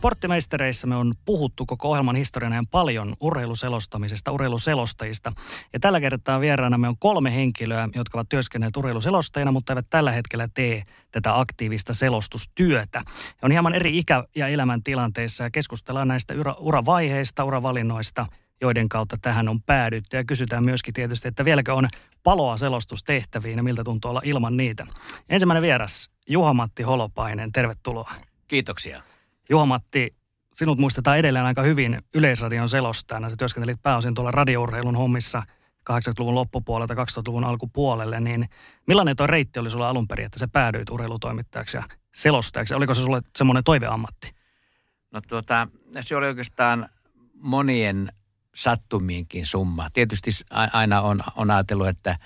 Sporttimeistereissä me on puhuttu koko ohjelman historian ajan paljon urheiluselostamisesta, urheiluselostajista. Ja tällä kertaa vieraana me on kolme henkilöä, jotka ovat työskennelleet urheiluselostajina, mutta eivät tällä hetkellä tee tätä aktiivista selostustyötä. Ja on hieman eri ikä- ja elämäntilanteissa ja keskustellaan näistä ura- uravaiheista, uravalinnoista, joiden kautta tähän on päädytty. Ja kysytään myöskin tietysti, että vieläkö on paloa selostustehtäviin ja miltä tuntuu olla ilman niitä. Ensimmäinen vieras, Juha-Matti Holopainen, tervetuloa. Kiitoksia. Juha-Matti, sinut muistetaan edelleen aika hyvin Yleisradion selostajana. Sä työskentelit pääosin tuolla radiourheilun hommissa 80-luvun loppupuolelta 2000-luvun alkupuolelle, niin millainen tuo reitti oli sulla alun perin, että sä päädyit urheilutoimittajaksi ja selostajaksi? Oliko se sulle semmoinen toiveammatti? No tuota, se oli oikeastaan monien sattumienkin summa. Tietysti aina on, on ajatellut, että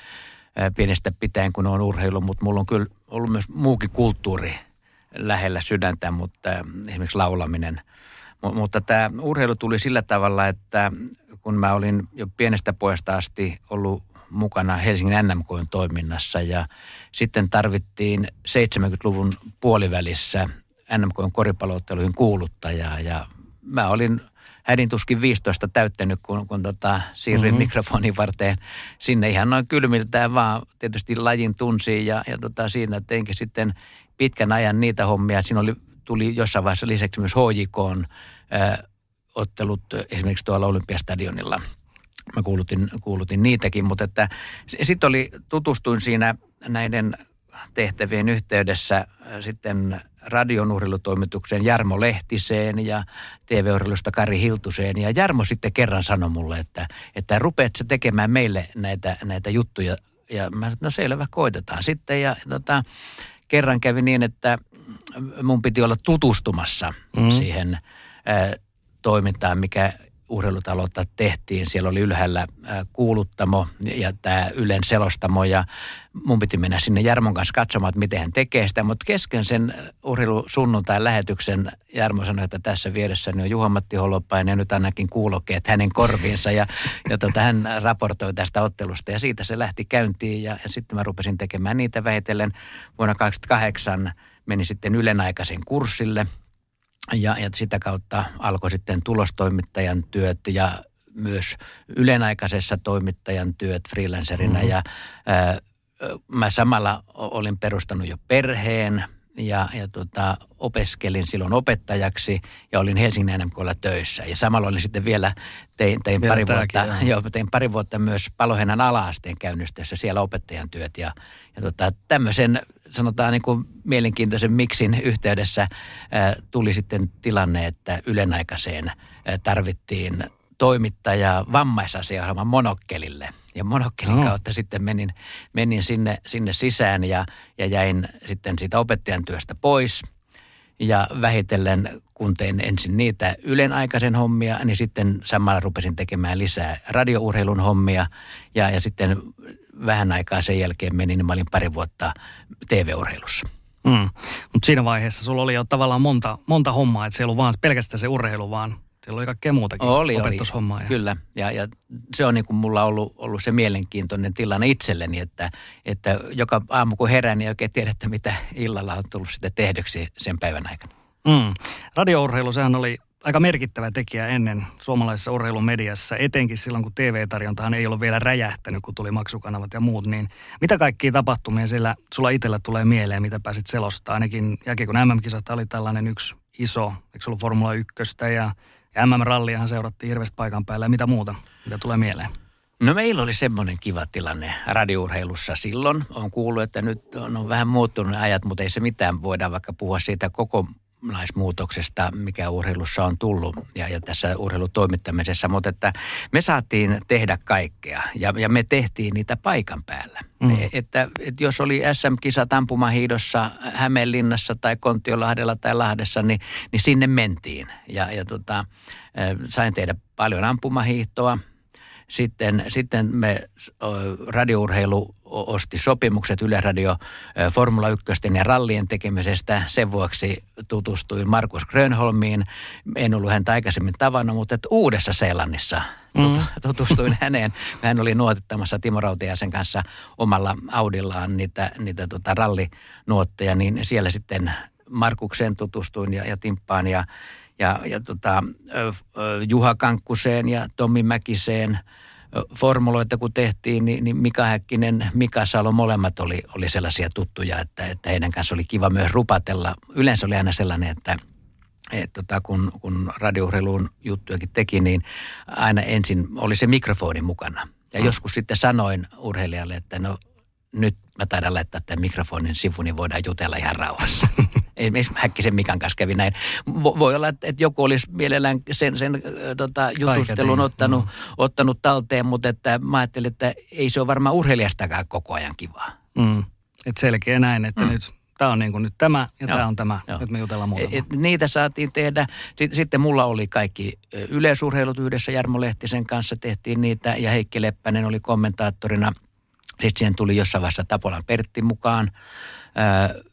pienestä pitäen kun on urheilu, mutta mulla on kyllä ollut myös muukin kulttuuri lähellä sydäntä, mutta esimerkiksi laulaminen. Mutta tämä urheilu tuli sillä tavalla, että kun mä olin jo pienestä pojasta asti ollut mukana Helsingin NMKn toiminnassa ja sitten tarvittiin 70-luvun puolivälissä NMKn koripallootteluihin kuuluttajaa ja mä olin hädin tuskin 15 täyttänyt, kun, kun tota, siirryin mm-hmm. mikrofonin varteen sinne ihan noin kylmiltään vaan tietysti lajin tunsiin ja, ja tota, siinä teinkin sitten pitkän ajan niitä hommia. Siinä oli, tuli jossain vaiheessa lisäksi myös HJK ottelut esimerkiksi tuolla Olympiastadionilla. Mä kuulutin, kuulutin niitäkin, mutta että sitten oli, tutustuin siinä näiden tehtävien yhteydessä sitten radion urheilutoimitukseen Jarmo Lehtiseen ja TV-urheilusta Kari Hiltuseen. Ja Jarmo sitten kerran sanoi mulle, että, että rupeat sä tekemään meille näitä, näitä juttuja. Ja mä sanoin, no selvä, koitetaan sitten. Ja tota, kerran kävi niin, että mun piti olla tutustumassa mm. siihen ä, toimintaan, mikä urheilutaloutta tehtiin. Siellä oli ylhäällä kuuluttamo ja tämä Ylen selostamo ja mun piti mennä sinne Jarmon kanssa katsomaan, että miten hän tekee sitä. Mutta kesken sen urheilusunnuntain lähetyksen Jarmo sanoi, että tässä vieressäni on Juha-Matti Holopainen ja nyt ainakin kuulokkeet hänen korviinsa. Ja, ja tota, hän raportoi tästä ottelusta ja siitä se lähti käyntiin ja, ja sitten mä rupesin tekemään niitä vähitellen. Vuonna 2008 meni sitten Ylen aikaisen kurssille – ja, ja sitä kautta alkoi sitten tulostoimittajan työt ja myös ylenaikaisessa toimittajan työt freelancerina. Mm-hmm. Ja ää, mä samalla olin perustanut jo perheen ja, ja tota, opeskelin silloin opettajaksi ja olin Helsingin NMKlla töissä. Ja samalla olin sitten vielä, tein, tein, vielä pari, vuotta, jo, tein pari vuotta myös Palohenan ala-asteen käynnistössä siellä opettajan työt. Ja, ja tota, tämmöisen sanotaan niin kuin mielenkiintoisen miksin yhteydessä ää, tuli sitten tilanne, että ylenaikaiseen ää, tarvittiin toimittaja vammaisasiohjelman monokkelille. Ja monokkelin no. kautta sitten menin, menin sinne, sinne sisään ja, ja jäin sitten siitä opettajan työstä pois. Ja vähitellen, kun tein ensin niitä Ylen aikaisen hommia, niin sitten samalla rupesin tekemään lisää radiourheilun hommia. Ja, ja sitten vähän aikaa sen jälkeen menin, niin mä olin pari vuotta TV-urheilussa. Mm. Mutta siinä vaiheessa sulla oli jo tavallaan monta, monta hommaa, että se ei ollut vaan pelkästään se urheilu, vaan siellä oli kaikkea muutakin oli, opetushommaa. Oli, ja... kyllä. Ja, ja se on niin kuin mulla ollut, ollut se mielenkiintoinen tilanne itselleni, että, että joka aamu kun herään, niin oikein tiedä, että mitä illalla on tullut sitten tehdyksi sen päivän aikana. Mm. Radiourheilu, sehän oli aika merkittävä tekijä ennen suomalaisessa urheilun mediassa, etenkin silloin, kun TV-tarjontahan ei ollut vielä räjähtänyt, kun tuli maksukanavat ja muut, niin mitä kaikkia tapahtumia sillä sulla itsellä tulee mieleen, mitä pääsit selostaa? Ainakin jälkeen kun MM-kisat oli tällainen yksi iso, eikö ollut Formula 1 ja, ja MM-ralliahan seurattiin hirveästi paikan päällä ja mitä muuta, mitä tulee mieleen? No meillä oli semmoinen kiva tilanne radiourheilussa silloin. On kuullut, että nyt on, on vähän muuttunut ajat, mutta ei se mitään. Voidaan vaikka puhua siitä koko kokonaismuutoksesta, mikä urheilussa on tullut ja, ja tässä urheilutoimittamisessa, mutta että me saatiin tehdä kaikkea ja, ja me tehtiin niitä paikan päällä. Mm. E, että, että jos oli SM-kisa Tampumahiidossa Hämeenlinnassa tai Kontiolahdella tai Lahdessa, niin, niin sinne mentiin ja, ja tota, sain tehdä paljon ampumahiihtoa – sitten, sitten me radiourheilu osti sopimukset Radio Formula 1 ja rallien tekemisestä. Sen vuoksi tutustuin Markus Grönholmiin. En ollut häntä aikaisemmin tavannut, mutta uudessa Seelannissa mm. tutustuin häneen. Hän oli nuotittamassa Timo Rautiaisen kanssa omalla Audillaan niitä, niitä tota rallinuotteja, niin siellä sitten Markukseen tutustuin ja, ja Timppaan ja ja, ja tota, Juha Kankkuseen ja Tommi Mäkiseen formuloita kun tehtiin, niin, niin Mika Häkkinen, Mika Salo, molemmat oli, oli sellaisia tuttuja, että, että heidän kanssa oli kiva myös rupatella. Yleensä oli aina sellainen, että et tota, kun, kun radiourheiluun juttujakin teki, niin aina ensin oli se mikrofoni mukana. Ja mm. joskus sitten sanoin urheilijalle, että no nyt mä taidan laittaa tämän mikrofonin sivuun, niin voidaan jutella ihan rauhassa. Esimerkiksi Häkkisen Mikan kanssa kävi näin. Voi olla, että joku olisi mielellään sen, sen tota, jutustelun ottanut, mm. ottanut talteen, mutta että mä ajattelin, että ei se ole varmaan urheilijastakaan koko ajan kivaa. Mm. Et selkeä näin, että mm. nyt tämä on niin kuin nyt tämä ja tämä on tämä. Joo. Nyt me jutellaan muutama. Et, niitä saatiin tehdä. Sitten, sitten mulla oli kaikki yleisurheilut yhdessä Jarmo Lehtisen kanssa tehtiin niitä ja Heikki Leppänen oli kommentaattorina – sitten siihen tuli jossain vaiheessa Tapolan Pertti mukaan. Ö,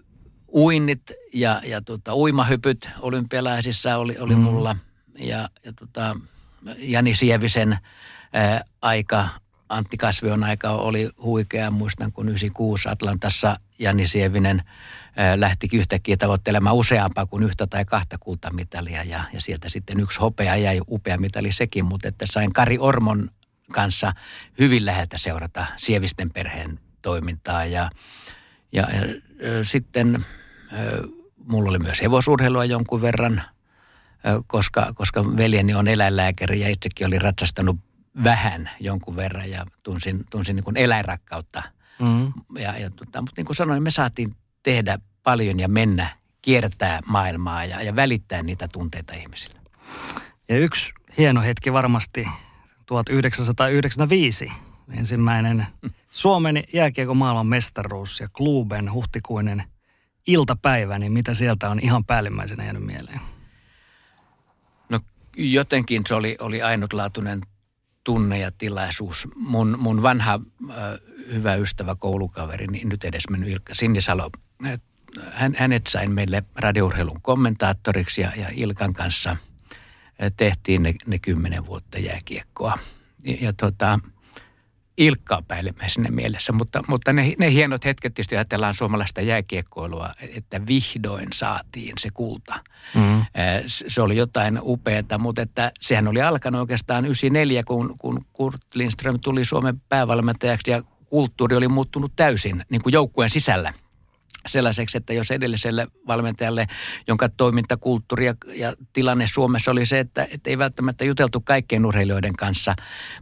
uinnit ja, ja tota, uimahypyt olympialaisissa oli, oli mm. mulla. Ja, ja tota, Jani Sievisen ää, aika, Antti Kasvion aika oli huikea. Muistan, kun 96 Atlantassa Jani Sievinen ää, lähti yhtäkkiä tavoittelemaan useampaa kuin yhtä tai kahta kultamitalia. Ja, ja sieltä sitten yksi hopea jäi upea mitali sekin, mutta että sain Kari Ormon kanssa hyvin läheltä seurata Sievisten perheen toimintaa. Ja, ja, ja sitten mulla oli myös hevosurheilua jonkun verran, koska, koska veljeni on eläinlääkäri ja itsekin oli ratsastanut vähän jonkun verran ja tunsin, tunsin niin kuin eläinrakkautta. Mm. Ja, ja, tota, mutta niin kuin sanoin, me saatiin tehdä paljon ja mennä, kiertää maailmaa ja, ja välittää niitä tunteita ihmisille. Ja yksi hieno hetki varmasti 1995 ensimmäinen Suomen jääkiekon maailman mestaruus ja Kluben huhtikuinen iltapäivä, niin mitä sieltä on ihan päällimmäisenä jäänyt mieleen? No jotenkin se oli, oli ainutlaatuinen tunne ja tilaisuus. Mun, mun vanha hyvä ystävä, koulukaveri, niin nyt edes mennyt Ilkka Sinisalo, hän, hänet sain meille radiourheilun kommentaattoriksi ja, ja Ilkan kanssa – tehtiin ne, ne kymmenen vuotta jääkiekkoa. Ja, ja tota, Ilkkaa päällimmäisenä mielessä, mutta, mutta ne, ne hienot hetket tietysti ajatellaan suomalaista jääkiekkoilua, että vihdoin saatiin se kulta. Mm. Se oli jotain upeata, mutta että sehän oli alkanut oikeastaan 94, kun, kun Kurt Lindström tuli Suomen päävalmentajaksi ja kulttuuri oli muuttunut täysin niin kuin joukkueen sisällä sellaiseksi, että jos edelliselle valmentajalle, jonka toimintakulttuuri ja, ja tilanne Suomessa oli se, että, että ei välttämättä juteltu kaikkien urheilijoiden kanssa,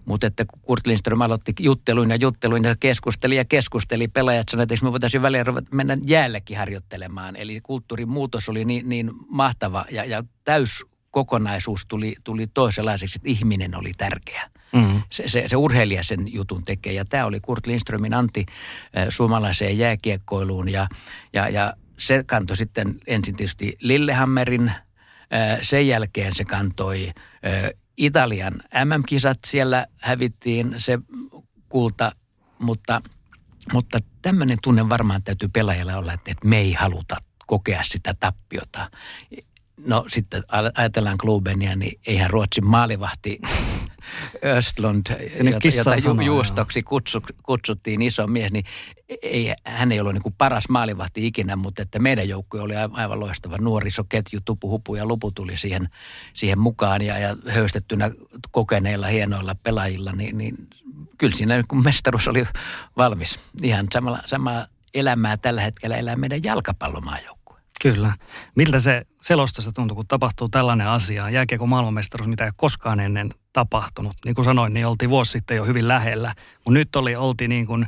mutta että kun Kurt Lindström aloitti jutteluin ja jutteluin ja keskusteli ja keskusteli, pelaajat sanoivat, että me voitaisiin väliin mennä jäällekin harjoittelemaan. Eli kulttuurin muutos oli niin, niin mahtava ja, ja täys kokonaisuus tuli, tuli toisenlaiseksi, että ihminen oli tärkeä. Mm. Se, se, se urheilija sen jutun tekee. Ja tämä oli Kurt Lindströmin anti äh, suomalaiseen jääkiekkoiluun. Ja, ja, ja se kantoi sitten ensin tietysti Lillehammerin. Äh, sen jälkeen se kantoi äh, Italian MM-kisat. Siellä hävittiin se kulta, mutta, mutta tämmöinen tunne varmaan täytyy pelaajalla olla, että, että me ei haluta kokea sitä tappiota. No sitten ajatellaan Klubenia, niin eihän Ruotsin maalivahti Östlund, jota, jota ju, juustoksi kutsu, kutsuttiin iso mies, niin ei, hän ei ollut niin kuin paras maalivahti ikinä, mutta että meidän joukkue oli aivan loistava nuorisoketju, tupu, hupu ja lupu tuli siihen, siihen mukaan ja, ja höystettynä kokeneilla hienoilla pelaajilla, niin, niin kyllä siinä kun mestaruus oli valmis. Ihan samalla, samaa elämää tällä hetkellä elää meidän jalkapallomaajoukkue. Kyllä. Miltä se selostossa tuntuu, kun tapahtuu tällainen asia? Jääkiekko maailmanmestaruus, mitä ei koskaan ennen tapahtunut. Niin kuin sanoin, niin oltiin vuosi sitten jo hyvin lähellä. Mutta nyt oli, oltiin niin kuin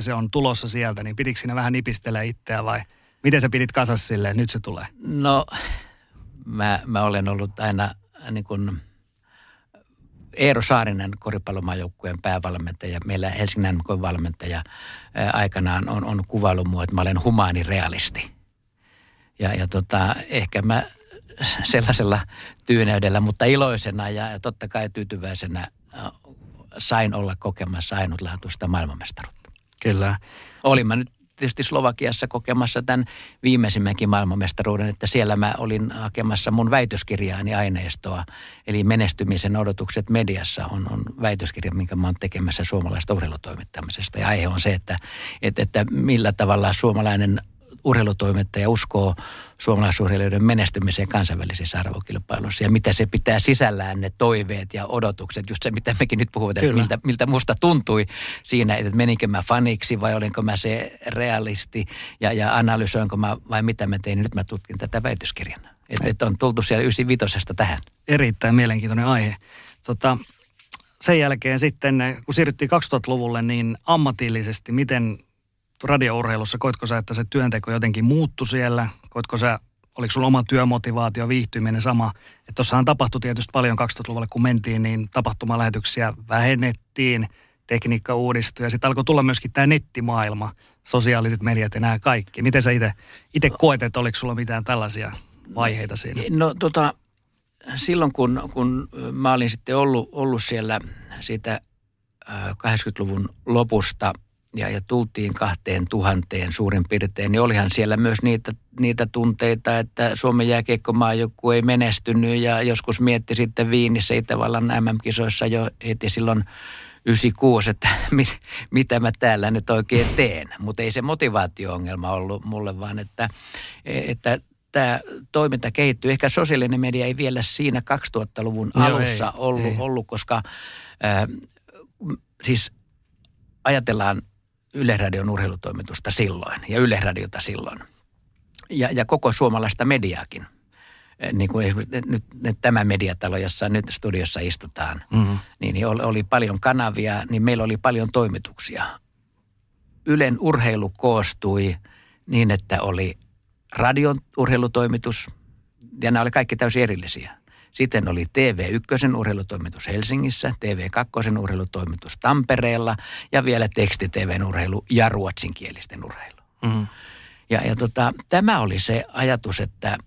4-1 se on tulossa sieltä, niin pidikö siinä vähän nipistellä itseä vai Miten sä pidit kasas silleen, nyt se tulee? No, mä, mä olen ollut aina niin kuin Eero Saarinen koripallomaajoukkueen päävalmentaja, meillä Helsingin valmentaja aikanaan on, on kuvaillut mua, että mä olen humaani realisti. Ja, ja tota, ehkä mä sellaisella tyyneydellä, mutta iloisena ja, ja totta kai tyytyväisenä sain olla kokemassa ainutlaatuista maailmanmestaruutta. Kyllä. Olin mä nyt tietysti Slovakiassa kokemassa tämän viimeisimmänkin maailmanmestaruuden, että siellä mä olin hakemassa mun väitöskirjaani aineistoa. Eli menestymisen odotukset mediassa on, on väitöskirja, minkä mä oon tekemässä suomalaista urheilutoimittamisesta. Ja aihe on se, että, että, että millä tavalla suomalainen urheilutoimittaja uskoo suomalaisurheilijoiden menestymiseen kansainvälisissä arvokilpailuissa ja mitä se pitää sisällään ne toiveet ja odotukset, just se mitä mekin nyt puhumme, että miltä, miltä musta tuntui siinä, että menikö mä faniksi vai olinko mä se realisti ja, ja analysoinko mä vai mitä mä tein, nyt mä tutkin tätä väitöskirjana. Että et on tultu siellä 95 tähän. Erittäin mielenkiintoinen aihe. Tota, sen jälkeen sitten, kun siirryttiin 2000-luvulle, niin ammatillisesti, miten radiourheilussa, koitko sä, että se työnteko jotenkin muuttui siellä? Koitko sä, oliko sulla oma työmotivaatio, viihtyminen sama? Että tuossahan tapahtui tietysti paljon 2000-luvulle, kun mentiin, niin tapahtumalähetyksiä vähennettiin, tekniikka uudistui ja sitten alkoi tulla myöskin tämä nettimaailma, sosiaaliset mediat ja nämä kaikki. Miten sä itse koet, että oliko sulla mitään tällaisia vaiheita siinä? No tota, silloin kun, kun mä olin sitten ollut, ollut siellä siitä 80-luvun lopusta – ja, ja tultiin kahteen tuhanteen suurin piirtein, niin olihan siellä myös niitä, niitä tunteita, että Suomen joku ei menestynyt ja joskus mietti sitten Viinissä Itävallan MM-kisoissa jo heti silloin 96, että mit, mitä mä täällä nyt oikein teen. Mutta ei se motivaatio-ongelma ollut mulle, vaan että, että tämä toiminta kehittyy. Ehkä sosiaalinen media ei vielä siinä 2000-luvun alussa Joo, ei, ollut, ei. ollut, koska äh, siis ajatellaan – Yleisradion urheilutoimitusta silloin ja Yleisradiota silloin. Ja, ja koko suomalaista mediaakin. Eh, niin kuin esimerkiksi nyt, nyt tämä mediatalo, jossa nyt studiossa istutaan, mm-hmm. niin, niin oli, oli paljon kanavia, niin meillä oli paljon toimituksia. Ylen urheilu koostui niin, että oli radion urheilutoimitus, ja nämä oli kaikki täysin erillisiä. Sitten oli TV1 urheilutoimitus Helsingissä, TV2 urheilutoimitus Tampereella ja vielä teksti-TVn urheilu ja ruotsinkielisten urheilu. Mm. Ja, ja tota, tämä oli se ajatus, että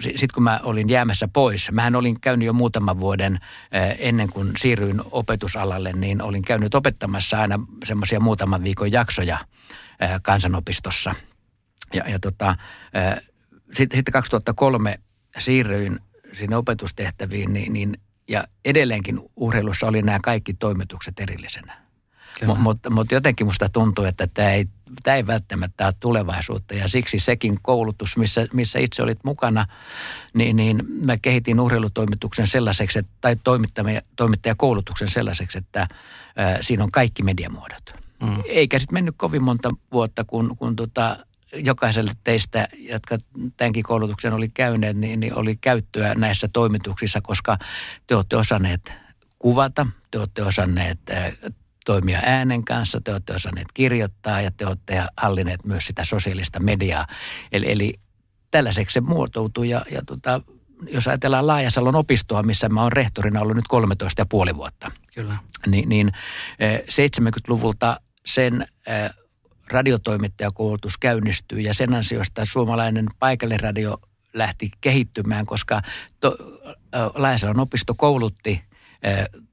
sitten kun mä olin jäämässä pois, mähän olin käynyt jo muutaman vuoden ennen kuin siirryin opetusalalle, niin olin käynyt opettamassa aina semmoisia muutaman viikon jaksoja kansanopistossa. Ja, ja tota, sitten 2003 siirryin sinne opetustehtäviin, niin, niin ja edelleenkin urheilussa oli nämä kaikki toimitukset erillisenä. Mutta mut jotenkin musta tuntuu, että tämä ei, tämä ei välttämättä ole tulevaisuutta ja siksi sekin koulutus, missä, missä itse olit mukana, niin, niin mä kehitin urheilutoimituksen sellaiseksi, että, tai toimittajakoulutuksen sellaiseksi, että ää, siinä on kaikki mediamuodot. Mm. Eikä sitten mennyt kovin monta vuotta, kun, kun tota, jokaiselle teistä, jotka tämänkin koulutuksen oli käyneet, niin, niin oli käyttöä näissä toimituksissa, koska te olette osanneet kuvata, te olette osanneet toimia äänen kanssa, te olette osanneet kirjoittaa ja te olette hallinneet myös sitä sosiaalista mediaa. Eli, eli tällaiseksi se muotoutuu ja, ja tota, jos ajatellaan Laajasalon opistoa, missä mä oon rehtorina ollut nyt 13 ja puoli vuotta. Kyllä. Niin, niin 70-luvulta äh, sen radiotoimittajakoulutus käynnistyi ja sen ansiosta suomalainen paikalleradio lähti kehittymään, koska to, opisto koulutti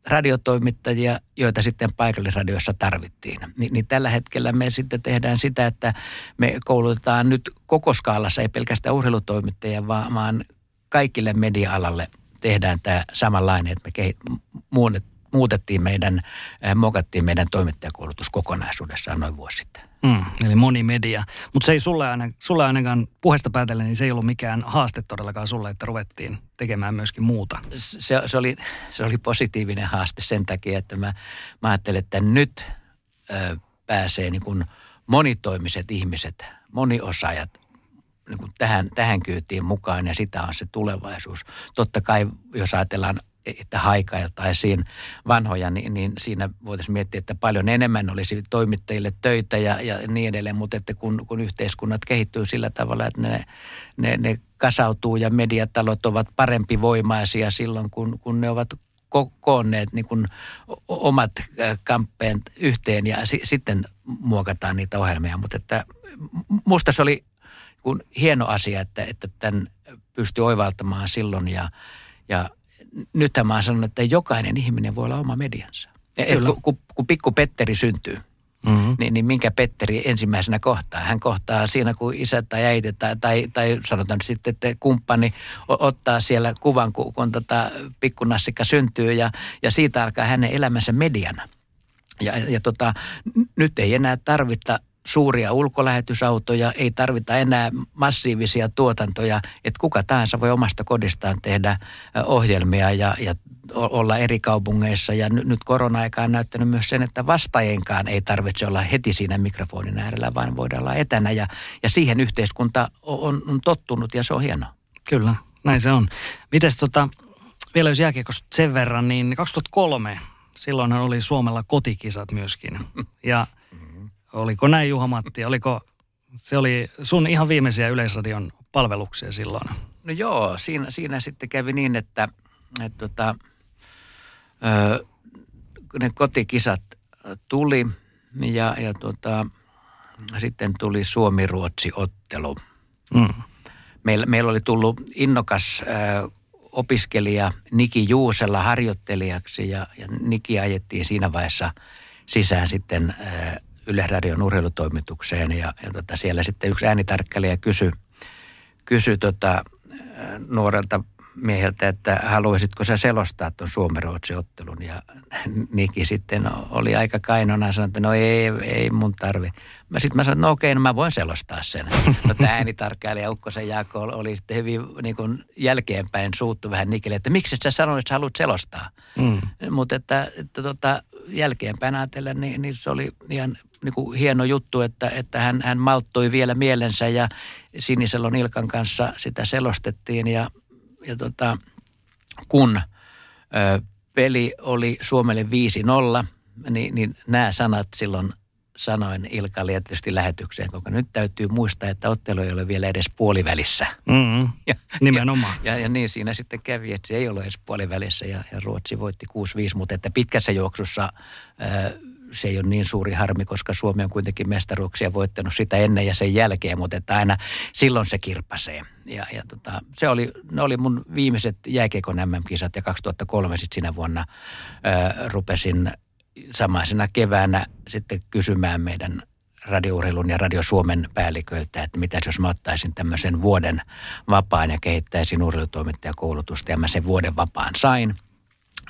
radiotoimittajia, joita sitten paikallisradioissa tarvittiin. Ni, niin tällä hetkellä me sitten tehdään sitä, että me koulutetaan nyt koko skaalassa, ei pelkästään urheilutoimittajia, vaan, vaan kaikille media-alalle tehdään tämä samanlainen, että me kehit, muutettiin meidän, mokattiin meidän toimittajakoulutus kokonaisuudessaan noin vuosi sitten. Mm, eli monimedia. Mutta se ei sulle, aina, sulle ainakaan puheesta päätellen, niin se ei ollut mikään haaste todellakaan sulle, että ruvettiin tekemään myöskin muuta. Se, se, oli, se oli positiivinen haaste sen takia, että mä, mä ajattelin, että nyt ö, pääsee niin kuin monitoimiset ihmiset, moniosaajat niin kuin tähän, tähän kyytiin mukaan ja sitä on se tulevaisuus. Totta kai, jos ajatellaan että haikailtaisiin vanhoja, niin, niin siinä voitaisiin miettiä, että paljon enemmän olisi toimittajille töitä ja, ja niin edelleen, mutta että kun, kun yhteiskunnat kehittyy sillä tavalla, että ne, ne, ne kasautuu ja mediatalot ovat parempi voimaisia silloin, kun, kun ne ovat koonneet niin kuin omat kamppeen yhteen ja si, sitten muokataan niitä ohjelmia. Mutta että musta se oli kun hieno asia, että, että tämän pystyi oivaltamaan silloin ja, ja nythän mä oon sanonut, että jokainen ihminen voi olla oma mediansa. Et kun, kun, kun pikku Petteri syntyy, mm-hmm. niin, niin minkä Petteri ensimmäisenä kohtaa? Hän kohtaa siinä, kun isä tai äiti tai, tai, tai sanotaan sitten, että kumppani ottaa siellä kuvan, kun, kun tota pikkunassikka syntyy ja, ja siitä alkaa hänen elämänsä mediana. Ja, ja tota, nyt ei enää tarvita suuria ulkolähetysautoja, ei tarvita enää massiivisia tuotantoja, että kuka tahansa voi omasta kodistaan tehdä ohjelmia ja, ja olla eri kaupungeissa. Ja nyt korona-aika on näyttänyt myös sen, että vastaajienkaan ei tarvitse olla heti siinä mikrofonin äärellä, vaan voidaan olla etänä. Ja, ja siihen yhteiskunta on, on tottunut ja se on hienoa. Kyllä, näin se on. Mites tota, vielä jos jääkiekosta sen verran, niin 2003, silloinhan oli Suomella kotikisat myöskin. Ja Oliko näin Juha-Matti? Oliko, se oli sun ihan viimeisiä Yleisradion palveluksia silloin. No joo, siinä, siinä sitten kävi niin, että, että tota, ö, ne kotikisat tuli ja, ja tota, sitten tuli Suomi-Ruotsi-ottelu. Mm. Meillä, meillä oli tullut innokas ö, opiskelija Niki Juusella harjoittelijaksi ja, ja Niki ajettiin siinä vaiheessa sisään sitten ö, Yleisradion urheilutoimitukseen ja, ja tota, siellä sitten yksi äänitarkkailija kysyi kysy tota, nuorelta mieheltä, että haluaisitko sä selostaa tuon suomen ottelun ja Niki sitten oli aika kainona ja sanoi, että no ei, ei mun tarvi. Mä sitten mä sanoin, että no okei, no mä voin selostaa sen. No tämä äänitarkkailija Ukkosen Jaakko oli sitten hyvin niin kuin jälkeenpäin suuttu vähän Nikille, että miksi sä sanoit, että sä haluat selostaa. Mm. Mutta että, että tota, jälkeenpäin ajatellen, niin, niin se oli ihan niin kuin hieno juttu, että, että hän, hän malttoi vielä mielensä ja Siniselon Ilkan kanssa sitä selostettiin. Ja, ja tota, kun ö, peli oli Suomelle 5-0, niin, niin nämä sanat silloin sanoin Ilkalle ja tietysti lähetykseen, koska nyt täytyy muistaa, että ottelu ei ole vielä edes puolivälissä. Mm-hmm. Ja, Nimenomaan. Ja, ja, ja niin siinä sitten kävi, että se ei ole edes puolivälissä ja, ja Ruotsi voitti 6-5, mutta että pitkässä juoksussa äh, se ei ole niin suuri harmi, koska Suomi on kuitenkin mestaruuksia voittanut sitä ennen ja sen jälkeen, mutta että aina silloin se kirpasee. Ja, ja tota, se oli, ne oli mun viimeiset jääkiekon MM-kisat ja 2003 sitten sinä vuonna ö, rupesin samaisena keväänä sitten kysymään meidän radiourheilun ja Radio Suomen päälliköiltä, että mitä jos mä ottaisin tämmöisen vuoden vapaan ja kehittäisin urheilutoimittajakoulutusta ja mä sen vuoden vapaan sain.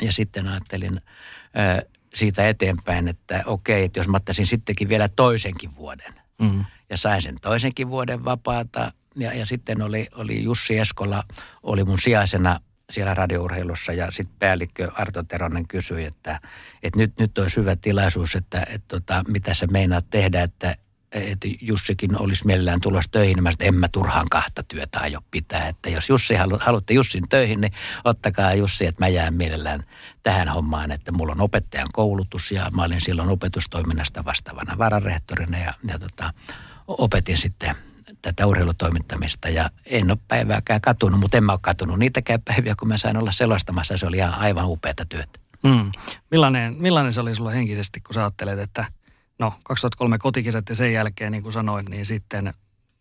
Ja sitten ajattelin ö, siitä eteenpäin, että okei, että jos mä ottaisin sittenkin vielä toisenkin vuoden mm. ja sain sen toisenkin vuoden vapaata ja, ja sitten oli, oli Jussi Eskola, oli mun sijaisena siellä radiourheilussa ja sitten päällikkö Arto Teronen kysyi, että, että nyt, nyt olisi hyvä tilaisuus, että, että tota, mitä sä meinaat tehdä, että, että Jussikin olisi mielellään tulossa töihin, niin mä en mä turhaan kahta työtä aio pitää. Että jos Jussi halu, haluatte Jussin töihin, niin ottakaa Jussi, että mä jään mielellään tähän hommaan, että mulla on opettajan koulutus ja mä olin silloin opetustoiminnasta vastaavana vararehtorina ja, ja tota, opetin sitten tätä urheilutoimittamista ja en ole päivääkään katunut, mutta en mä ole katunut niitäkään päiviä, kun mä sain olla selostamassa. Se oli ihan aivan upeata työtä. Mm. Millainen, millainen se oli sulla henkisesti, kun sä ajattelet, että no 2003 kotikisat ja sen jälkeen, niin kuin sanoit, niin sitten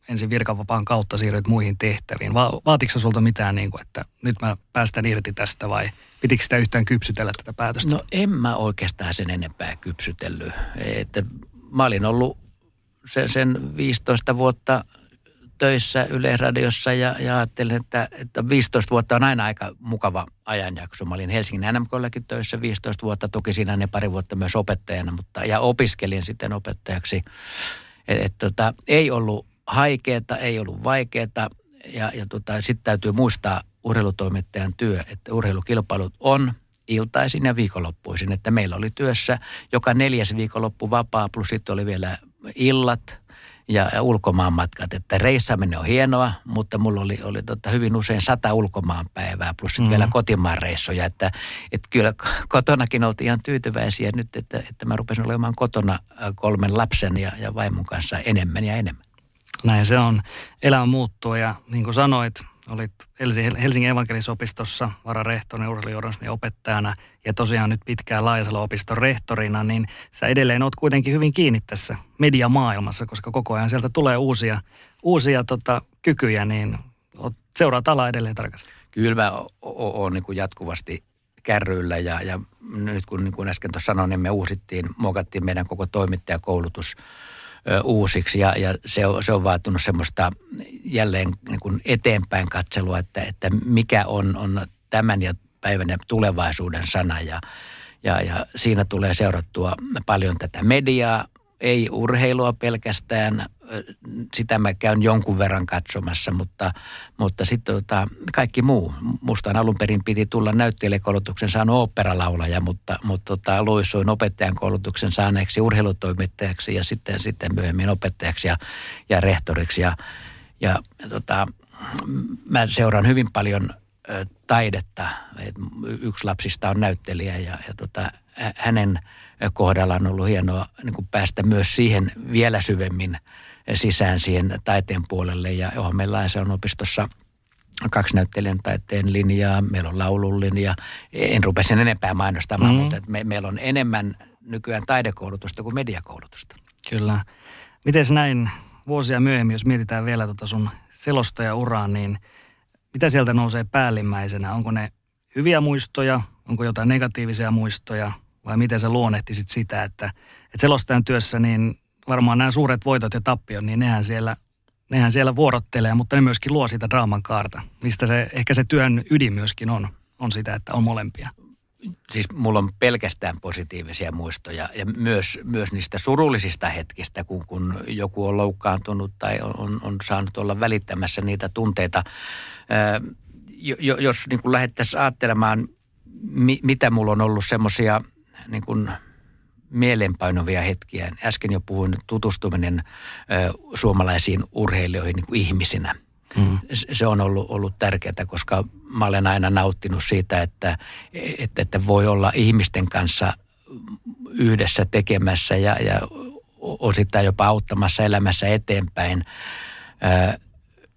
ensin virkavapaan kautta siirryt muihin tehtäviin. Va- vaatiko sulta mitään, niin kuin, että nyt mä päästän irti tästä vai pitikö sitä yhtään kypsytellä tätä päätöstä? No en mä oikeastaan sen enempää kypsytellyt. Että mä olin ollut sen, sen 15 vuotta töissä Yleisradiossa ja, ja ajattelin, että, että 15 vuotta on aina aika mukava ajanjakso. Mä olin Helsingin NMKllakin töissä 15 vuotta, toki siinä ne pari vuotta myös opettajana, mutta ja opiskelin sitten opettajaksi. Et, et, tota, ei ollut haikeeta, ei ollut vaikeeta ja, ja tota, sitten täytyy muistaa urheilutoimittajan työ, että urheilukilpailut on iltaisin ja viikonloppuisin. Että meillä oli työssä joka neljäs viikonloppu vapaa, plus sitten oli vielä illat – ja, ja ulkomaanmatkat. Että reissaminen on hienoa, mutta mulla oli, oli tota hyvin usein sata ulkomaanpäivää plus sitten mm. vielä kotimaan reissoja. Että, että kyllä kotonakin oltiin ihan tyytyväisiä nyt, että, että mä rupesin olemaan kotona kolmen lapsen ja, ja vaimon kanssa enemmän ja enemmän. Näin se on. Elämä muuttuu ja niin kuin sanoit, olit Helsingin evankelisopistossa vararehtorina, urheilujournalismin opettajana ja tosiaan nyt pitkään Laajasalo-opiston rehtorina, niin sä edelleen oot kuitenkin hyvin kiinni tässä mediamaailmassa, koska koko ajan sieltä tulee uusia, uusia tota, kykyjä, niin seuraat alaa edelleen tarkasti. Kyllä mä oon niin jatkuvasti kärryillä ja, ja nyt kun, niin kuin äsken tuossa sanoin, niin me uusittiin, muokattiin meidän koko toimittajakoulutus uusiksi ja, ja se, on, se on vaatunut semmoista jälleen niin kuin eteenpäin katselua, että, että mikä on, on tämän ja päivän ja tulevaisuuden sana. Ja, ja, ja siinä tulee seurattua paljon tätä mediaa, ei urheilua pelkästään, sitä mä käyn jonkun verran katsomassa, mutta, mutta sitten tota, kaikki muu. Musta alun perin piti tulla näyttelijäkoulutuksen saanut oopperalaulaja, mutta, mutta tota, luisuin opettajan koulutuksen saaneeksi urheilutoimittajaksi ja sitten, sitten myöhemmin opettajaksi ja, ja rehtoriksi. Ja, ja, ja tota, mä seuraan hyvin paljon taidetta. Et yksi lapsista on näyttelijä ja, ja tota, hänen kohdalla on ollut hienoa niin kuin päästä myös siihen vielä syvemmin – sisään siihen taiteen puolelle. Ja johon meillä on opistossa kaksi näyttelijän taiteen linjaa, meillä on laulun linja. En rupea sen enempää mainostamaan, mm. mutta me, meillä on enemmän nykyään taidekoulutusta kuin mediakoulutusta. Kyllä. Miten näin vuosia myöhemmin, jos mietitään vielä tota sun selostaja-uraa, niin mitä sieltä nousee päällimmäisenä? Onko ne hyviä muistoja, onko jotain negatiivisia muistoja vai miten sä luonnehtisit sitä, että, että selostajan työssä niin varmaan nämä suuret voitot ja tappiot, niin nehän siellä, nehän siellä vuorottelee, mutta ne myöskin luo sitä draaman kaarta, mistä se, ehkä se työn ydin myöskin on, on sitä, että on molempia. Siis mulla on pelkästään positiivisia muistoja ja myös, myös niistä surullisista hetkistä, kun, kun joku on loukkaantunut tai on, on saanut olla välittämässä niitä tunteita. Jos niin lähdettäisiin ajattelemaan, mi, mitä mulla on ollut semmoisia niin kuin – mielenpainovia hetkiä. Äsken jo puhuin tutustuminen ö, suomalaisiin urheilijoihin niin kuin ihmisinä. Mm. Se on ollut, ollut tärkeää, koska mä olen aina nauttinut siitä, että, että, että voi olla ihmisten kanssa yhdessä tekemässä ja, ja osittain jopa auttamassa elämässä eteenpäin. Ö,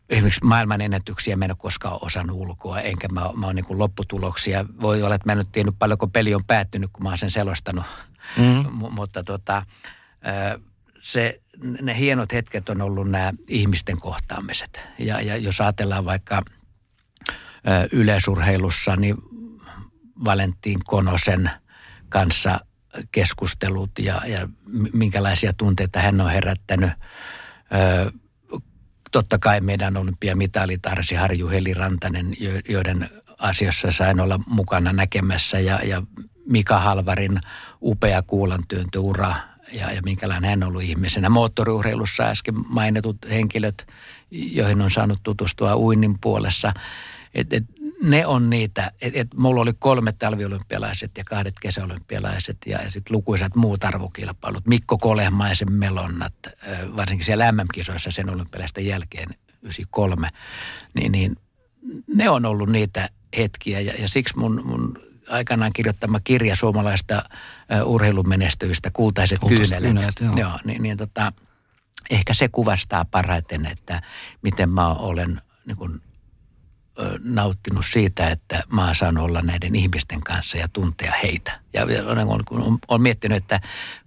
esimerkiksi maailman ennätyksiä mä en ole koskaan osannut ulkoa, enkä mä, mä oon niin lopputuloksia. Voi olla, että mä en ole tiennyt paljonko peli on päättynyt, kun mä oon sen selostanut Mm. M- mutta tota, se, ne hienot hetket on ollut nämä ihmisten kohtaamiset. Ja, ja jos ajatellaan vaikka yleisurheilussa, niin Valentin Konosen kanssa keskustelut ja, ja minkälaisia tunteita hän on herättänyt. Totta kai meidän olympiamitalit Arsi Harju Heli Rantanen, joiden asioissa sain olla mukana näkemässä ja, ja Mika Halvarin upea kuulantyöntöura ja, ja minkälainen hän on ollut ihmisenä. Moottoriurheilussa äsken mainitut henkilöt, joihin on saanut tutustua uinnin puolessa. Et, et, ne on niitä, että et mulla oli kolme talviolympialaiset ja kahdet kesäolympialaiset ja, ja sitten lukuisat muut arvokilpailut. Mikko Kolehmaisen melonnat, varsinkin siellä MM-kisoissa sen olympialaisten jälkeen 93, niin, niin ne on ollut niitä hetkiä ja, ja siksi mun, mun aikanaan kirjoittama kirja suomalaista urheilumenestyistä, Kultaiset, Kultaiset kyynelet. kyynelet joo. joo niin, niin tota, ehkä se kuvastaa parhaiten, että miten mä olen niin kuin, nauttinut siitä, että mä saan olla näiden ihmisten kanssa ja tuntea heitä. Ja on, on, on miettinyt, että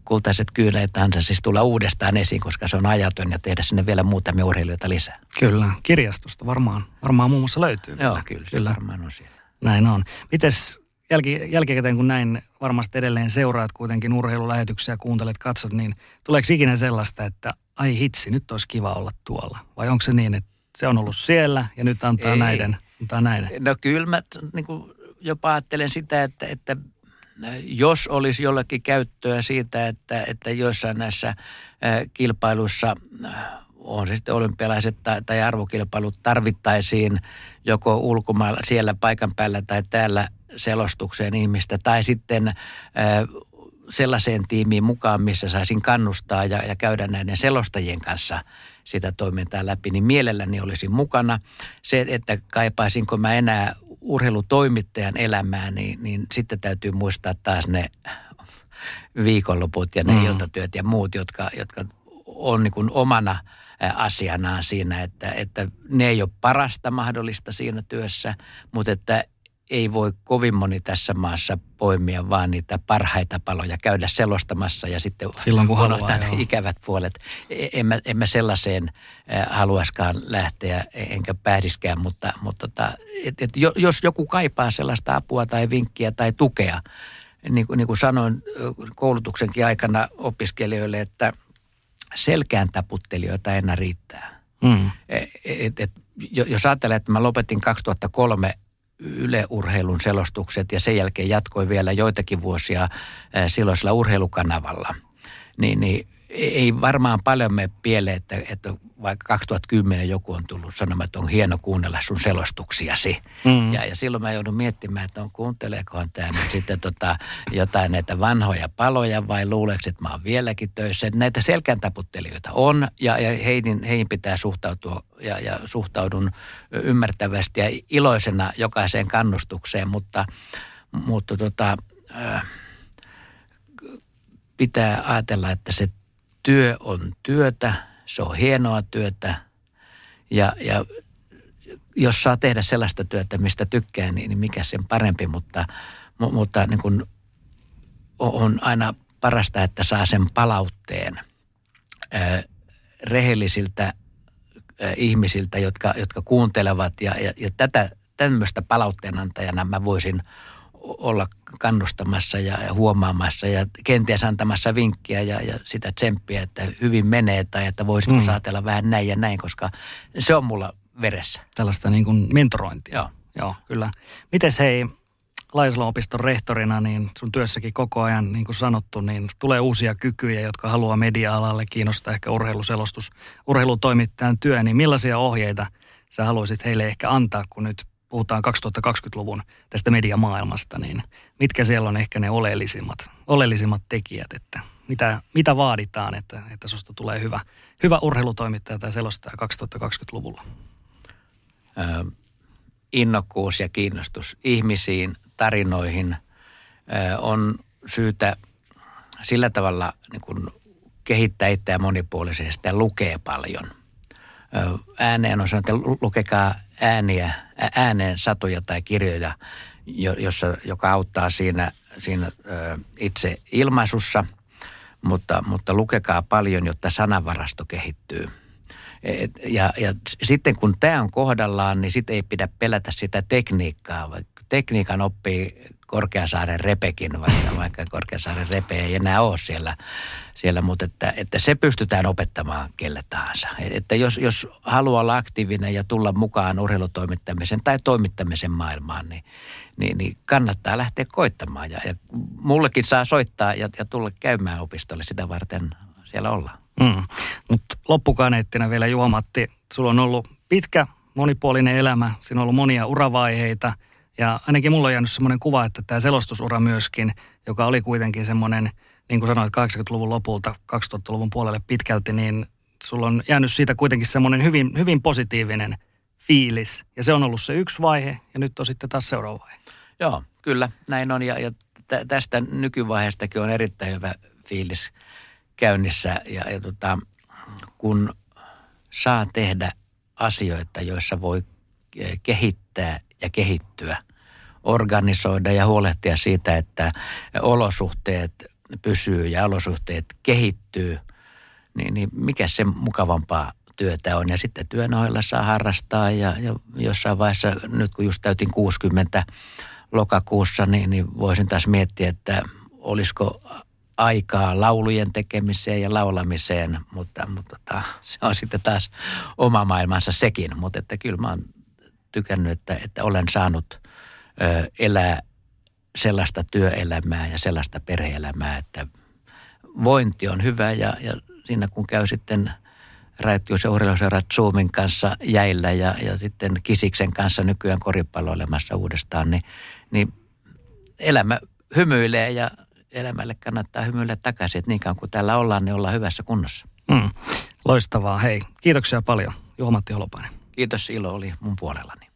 kultaiset kyyneet siis tulla uudestaan esiin, koska se on ajaton ja tehdä sinne vielä muutamia urheilijoita lisää. Kyllä, kirjastosta varmaan, varmaan muun muassa löytyy. Joo, kyllä, kyllä. se varmaan on siellä. Näin on. Mites jälki, jälkikäteen, kun näin varmasti edelleen seuraat kuitenkin urheilulähetyksiä, kuuntelet, katsot, niin tuleeko ikinä sellaista, että ai hitsi, nyt olisi kiva olla tuolla? Vai onko se niin, että se on ollut siellä ja nyt antaa Ei. näiden? Antaa näiden? No kyllä mä niin kuin jopa ajattelen sitä, että, että jos olisi jollekin käyttöä siitä, että, että joissain näissä kilpailuissa on se sitten olympialaiset tai, tai arvokilpailut tarvittaisiin joko ulkomailla siellä paikan päällä tai täällä selostukseen ihmistä tai sitten sellaiseen tiimiin mukaan, missä saisin kannustaa ja, ja käydä näiden selostajien kanssa sitä toimintaa läpi, niin mielelläni olisin mukana. Se, että kaipaisinko mä enää urheilutoimittajan elämää, niin, niin sitten täytyy muistaa taas ne viikonloput ja ne mm. iltatyöt ja muut, jotka, jotka on niin kuin omana asianaan siinä, että, että ne ei ole parasta mahdollista siinä työssä, mutta että ei voi kovin moni tässä maassa poimia vaan niitä parhaita paloja, käydä selostamassa ja sitten Silloin, kun haluaa, ikävät puolet. E, en mä, en mä sellaiseen haluaskaan lähteä, e, enkä pääsiskään, mutta, mutta tota, et, et jos joku kaipaa sellaista apua tai vinkkiä tai tukea, niin kuin, niin kuin sanoin koulutuksenkin aikana opiskelijoille, että selkään taputtelijoita enää riittää. Mm. E, et, et, jos ajattelee, että mä lopetin 2003 yleurheilun selostukset ja sen jälkeen jatkoi vielä joitakin vuosia silloisella urheilukanavalla, niin, niin ei varmaan paljon me pieleen, että, että vaikka 2010 joku on tullut sanomaan, että on hieno kuunnella sun selostuksiasi. Mm. Ja, ja silloin mä joudun miettimään, että on kuunteleekohan tämä nyt sitten tota, jotain näitä vanhoja paloja vai luuleeko, että mä oon vieläkin töissä. Näitä selkäntaputtelijoita on ja, ja heihin, heihin pitää suhtautua ja, ja suhtaudun ymmärtävästi ja iloisena jokaiseen kannustukseen, mutta, mutta tota, äh, pitää ajatella, että se työ on työtä, se on hienoa työtä. Ja, ja jos saa tehdä sellaista työtä, mistä tykkää, niin, niin mikä sen parempi, mutta, mutta niin kuin on aina parasta, että saa sen palautteen rehellisiltä ihmisiltä, jotka, jotka kuuntelevat. Ja, ja, ja tätä tämmöistä palautteenantajana mä voisin olla kannustamassa ja huomaamassa ja kenties antamassa vinkkiä ja, ja sitä tsemppiä, että hyvin menee tai että voisitko mm. saatella vähän näin ja näin, koska se on mulla veressä. Tällaista niin kuin mentorointia. Joo. Joo, kyllä. Miten hei, Laisalon opiston rehtorina, niin sun työssäkin koko ajan, niin kuin sanottu, niin tulee uusia kykyjä, jotka haluaa media-alalle kiinnostaa ehkä urheiluselostus, urheilutoimittajan työ, niin millaisia ohjeita sä haluaisit heille ehkä antaa, kun nyt puhutaan 2020-luvun tästä mediamaailmasta, niin mitkä siellä on ehkä ne oleellisimmat, oleellisimmat tekijät, että mitä, mitä vaaditaan, että, että susta tulee hyvä, hyvä urheilutoimittaja tai selostaja 2020-luvulla? Ö, innokkuus ja kiinnostus ihmisiin, tarinoihin ö, on syytä sillä tavalla niin kuin kehittää itseä monipuolisesti ja lukee paljon. Ö, ääneen on sanottu, että lukekaa ääniä, ääneen satuja tai kirjoja, jossa, joka auttaa siinä, siinä itse ilmaisussa, mutta, mutta lukekaa paljon, jotta sanavarasto kehittyy. Et, ja, ja sitten kun tämä on kohdallaan, niin sitten ei pidä pelätä sitä tekniikkaa. Tekniikan oppii Korkeasaaren repekin, vaikka, vaikka Korkeasaaren repe ei enää ole siellä, siellä mutta että, että se pystytään opettamaan kelle tahansa. Että jos, jos haluaa olla aktiivinen ja tulla mukaan urheilutoimittamisen tai toimittamisen maailmaan, niin, niin, niin kannattaa lähteä koittamaan. Ja, ja mullekin saa soittaa ja, ja tulla käymään opistolle sitä varten siellä ollaan. Mm. Mutta loppukaneettina vielä Juha-Matti, sulla on ollut pitkä monipuolinen elämä, siinä on ollut monia uravaiheita – ja ainakin mulla on jäänyt semmoinen kuva, että tämä selostusura myöskin, joka oli kuitenkin semmoinen, niin kuin sanoit, 80-luvun lopulta 2000-luvun puolelle pitkälti, niin sulla on jäänyt siitä kuitenkin semmoinen hyvin, hyvin positiivinen fiilis. Ja se on ollut se yksi vaihe ja nyt on sitten taas seuraava vaihe. Joo, kyllä näin on ja, ja tästä nykyvaiheestakin on erittäin hyvä fiilis käynnissä ja, ja tota, kun saa tehdä asioita, joissa voi kehittää ja kehittyä – organisoida ja huolehtia siitä, että olosuhteet pysyy ja olosuhteet kehittyy, niin, niin mikä se mukavampaa työtä on. Ja sitten työn ohella saa harrastaa ja, ja jossain vaiheessa, nyt kun just täytin 60 lokakuussa, niin, niin voisin taas miettiä, että olisiko aikaa laulujen tekemiseen ja laulamiseen, mutta, mutta tota, se on sitten taas oma maailmansa sekin. Mutta että kyllä mä oon tykännyt, että, että olen saanut elää sellaista työelämää ja sellaista perheelämää, että vointi on hyvä ja, ja siinä kun käy sitten Raittius ja urheiluseurat Zoomin kanssa jäillä ja, ja sitten Kisiksen kanssa nykyään koripalloilemassa uudestaan, niin, niin elämä hymyilee ja, elämälle kannattaa hymyillä takaisin, että niin kauan kuin täällä ollaan, niin ollaan hyvässä kunnossa. Mm. Loistavaa. Hei, kiitoksia paljon Juha-Matti Holopainen. Kiitos, ilo oli mun puolellani.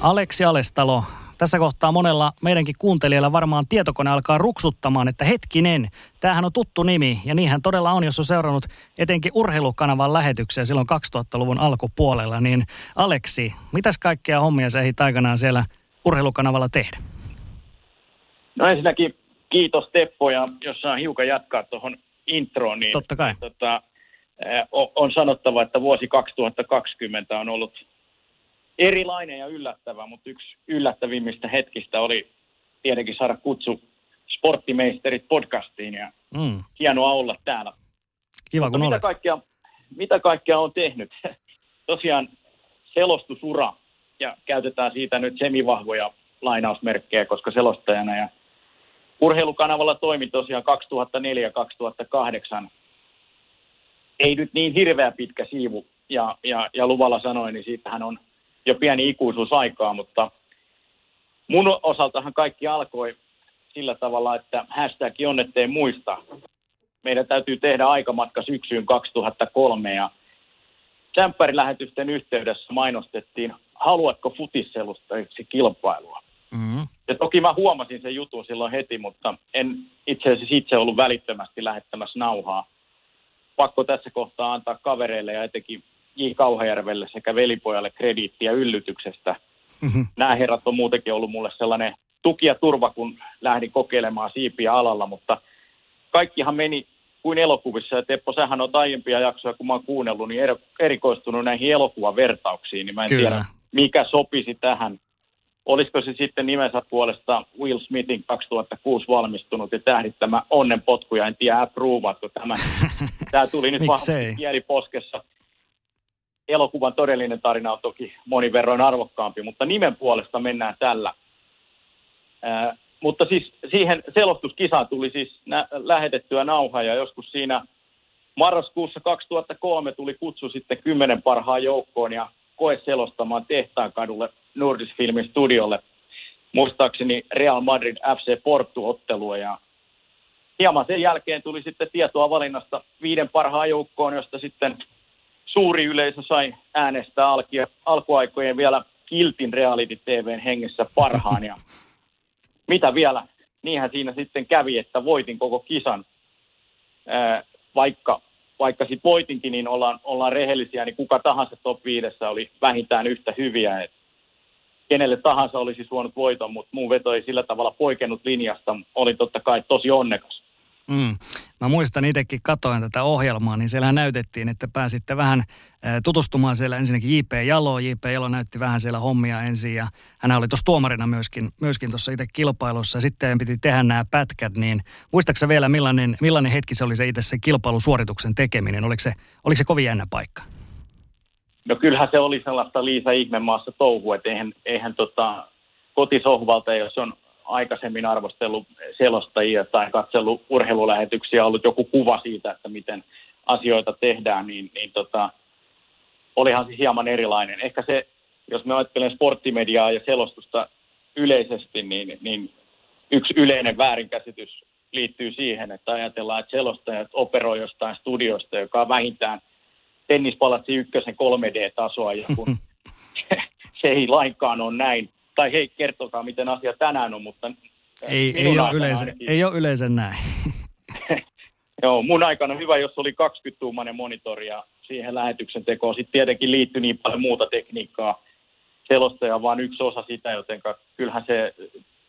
Aleksi Alestalo, tässä kohtaa monella meidänkin kuuntelijalla varmaan tietokone alkaa ruksuttamaan, että hetkinen, tämähän on tuttu nimi. Ja niinhän todella on, jos on seurannut etenkin urheilukanavan lähetyksiä silloin 2000-luvun alkupuolella. Niin Aleksi, mitäs kaikkea hommia sä ehdit aikanaan siellä urheilukanavalla tehdä? No ensinnäkin kiitos Teppo ja jos saa hiukan jatkaa tuohon introon, niin Totta kai. Tota, on sanottava, että vuosi 2020 on ollut erilainen ja yllättävä, mutta yksi yllättävimmistä hetkistä oli tietenkin saada kutsu Sporttimeisterit podcastiin ja mm. hienoa olla täällä. Kiva kun mitä kaikkea, mitä kaikkea on tehnyt? Tosiaan selostusura ja käytetään siitä nyt semivahvoja lainausmerkkejä, koska selostajana ja urheilukanavalla toimi tosiaan 2004-2008. Ei nyt niin hirveä pitkä siivu ja, ja, ja luvalla sanoin, niin siitähän on jo pieni ikuisuusaikaa, mutta mun osaltahan kaikki alkoi sillä tavalla, että hashtag on, ettei muista. Meidän täytyy tehdä aikamatka syksyyn 2003 ja Tsemppärilähetysten yhteydessä mainostettiin, haluatko futisselustajiksi kilpailua. Mm-hmm. Ja toki mä huomasin sen jutun silloin heti, mutta en itse asiassa itse ollut välittömästi lähettämässä nauhaa. Pakko tässä kohtaa antaa kavereille ja etenkin J. Kauhajärvelle sekä velipojalle krediittiä yllytyksestä. Mm-hmm. Nämä herrat on muutenkin ollut mulle sellainen tuki ja turva, kun lähdin kokeilemaan siipiä alalla, mutta kaikkihan meni kuin elokuvissa. Ja Teppo, sähän on aiempia jaksoja, kun mä oon kuunnellut, niin erikoistunut näihin elokuvavertauksiin, niin mä en Kyllä. tiedä, mikä sopisi tähän. Olisiko se sitten nimensä puolesta Will Smithin 2006 valmistunut ja tähdittämä onnenpotkuja, en tiedä approvatko tämä. Tämä tuli nyt vahvasti kieliposkessa elokuvan todellinen tarina on toki monin verroin arvokkaampi, mutta nimen puolesta mennään tällä. Ää, mutta siis siihen selostuskisaan tuli siis nä- lähetettyä nauhaa ja joskus siinä marraskuussa 2003 tuli kutsu sitten kymmenen parhaan joukkoon ja koe selostamaan tehtaan kadulle Nordisfilmin studiolle. Muistaakseni Real Madrid FC Porto-ottelua ja hieman sen jälkeen tuli sitten tietoa valinnasta viiden parhaan joukkoon, josta sitten suuri yleisö sai äänestää alkia, alkuaikojen vielä kiltin reality TVn hengessä parhaan. Ja mitä vielä, niinhän siinä sitten kävi, että voitin koko kisan. Vaikka vaikka sitten voitinkin, niin ollaan, ollaan rehellisiä, niin kuka tahansa top 5 oli vähintään yhtä hyviä. Et kenelle tahansa olisi suonut voiton, mutta mun veto ei sillä tavalla poikennut linjasta. Olin totta kai tosi onnekas. Mm. Mä muistan itsekin katoin tätä ohjelmaa, niin siellähän näytettiin, että pääsitte vähän tutustumaan siellä ensinnäkin J.P. Jalo. J.P. Jalo näytti vähän siellä hommia ensin ja hän oli tuossa tuomarina myöskin, myöskin tuossa itse kilpailussa. Sitten piti tehdä nämä pätkät, niin muistaaksä vielä millainen, millainen hetki se oli se itse se kilpailusuorituksen tekeminen? Oliko se, oliko se kovin jännä paikka? No kyllähän se oli sellaista Liisa Ihmemaassa touhua, että eihän, eihän tota, kotisohvalta, jos on aikaisemmin arvostellut selostajia tai katsellut urheilulähetyksiä, ollut joku kuva siitä, että miten asioita tehdään, niin, niin tota, olihan se hieman erilainen. Ehkä se, jos me ajattelen sporttimediaa ja selostusta yleisesti, niin, niin yksi yleinen väärinkäsitys liittyy siihen, että ajatellaan, että selostajat operoi jostain studiosta, joka on vähintään tennispalatsi ykkösen 3D-tasoa, ja kun se ei lainkaan ole näin tai hei, kertokaa miten asia tänään on, mutta ei, ei, ole yleensä, ei ole yleensä näin. Joo, mun aikana hyvä, jos oli 20-tuumainen monitori ja siihen lähetyksen tekoon sitten tietenkin liittyi niin paljon muuta tekniikkaa. Selostaja on vain yksi osa sitä, joten kyllähän se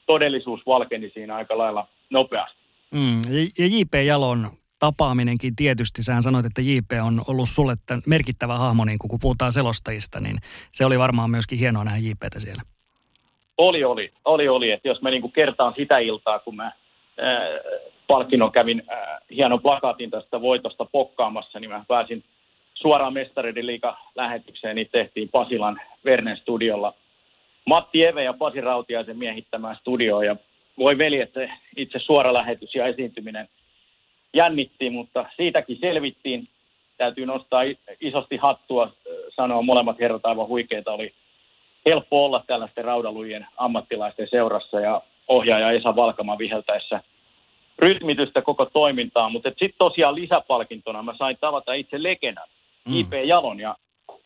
todellisuus valkeni siinä aika lailla nopeasti. Mm, ja J.P. Jalon tapaaminenkin tietysti, sähän sanoit, että JP on ollut sulle merkittävä hahmo, niin kun puhutaan selostajista, niin se oli varmaan myöskin hienoa nähdä JPtä siellä. Oli, oli. Oli, oli. Että jos mä niin kuin kertaan sitä iltaa, kun mä ää, palkinnon kävin ää, hienon plakaatin tästä voitosta pokkaamassa, niin mä pääsin suoraan Mestareiden liiga lähetykseen, niin tehtiin Pasilan Vernen studiolla. Matti Eve ja Pasi Rautiaisen miehittämään studioon ja voi veli, että itse suora lähetys ja esiintyminen jännittiin, mutta siitäkin selvittiin. Täytyy nostaa isosti hattua, sanoa molemmat herrat aivan huikeita oli helppo olla tällaisten raudalujen ammattilaisten seurassa ja ohjaaja Esa Valkama viheltäessä rytmitystä koko toimintaa, mutta sitten tosiaan lisäpalkintona mä sain tavata itse legendan, mm. IP Jalon, ja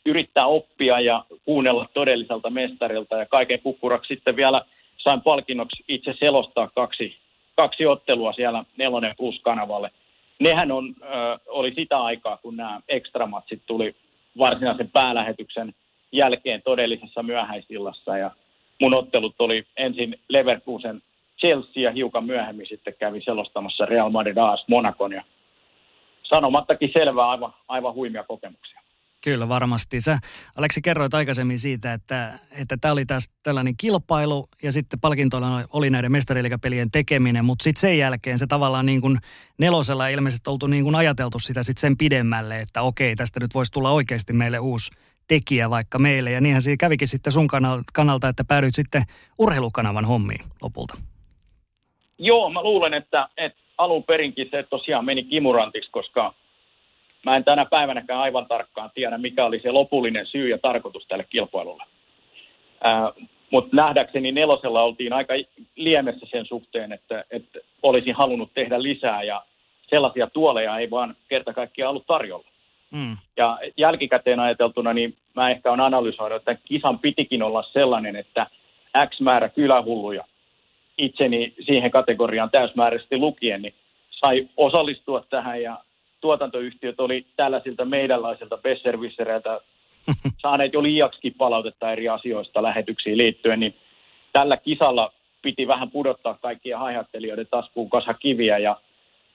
yrittää oppia ja kuunnella todelliselta mestarilta, ja kaiken kukkuraksi sitten vielä sain palkinnoksi itse selostaa kaksi, kaksi ottelua siellä Nelonen Plus-kanavalle. Nehän on, ö, oli sitä aikaa, kun nämä ekstramatsit tuli varsinaisen päälähetyksen jälkeen todellisessa myöhäisillassa, ja mun ottelut oli ensin Leverkusen Chelsea ja hiukan myöhemmin sitten kävi selostamassa Real Madrid AS Monacon ja sanomattakin selvää aivan, aivan huimia kokemuksia. Kyllä varmasti. Sä Aleksi kerroit aikaisemmin siitä, että, että oli taas tällainen kilpailu ja sitten palkintoilla oli näiden mestariliikapelien tekeminen, mutta sitten sen jälkeen se tavallaan niin kuin nelosella ilmeisesti oltu niin kuin ajateltu sitä sitten sen pidemmälle, että okei, tästä nyt voisi tulla oikeasti meille uusi tekijä vaikka meille. Ja niinhän siinä kävikin sitten sun kannalta, että päädyit sitten urheilukanavan hommiin lopulta. Joo, mä luulen, että, että alun perinkin se tosiaan meni kimurantiksi, koska mä en tänä päivänäkään aivan tarkkaan tiedä, mikä oli se lopullinen syy ja tarkoitus tälle kilpailulle. Mutta nähdäkseni nelosella oltiin aika liemessä sen suhteen, että, että olisin halunnut tehdä lisää ja sellaisia tuoleja ei vaan kerta kaikkiaan ollut tarjolla. Mm. Ja jälkikäteen ajateltuna, niin mä ehkä on analysoinut, että kisan pitikin olla sellainen, että X määrä kylähulluja itseni siihen kategoriaan täysmääräisesti lukien, niin sai osallistua tähän ja tuotantoyhtiöt oli tällaisilta meidänlaisilta besservissereiltä saaneet jo liiaksikin palautetta eri asioista lähetyksiin liittyen, niin tällä kisalla piti vähän pudottaa kaikkia haihattelijoiden taskuun kasa kiviä ja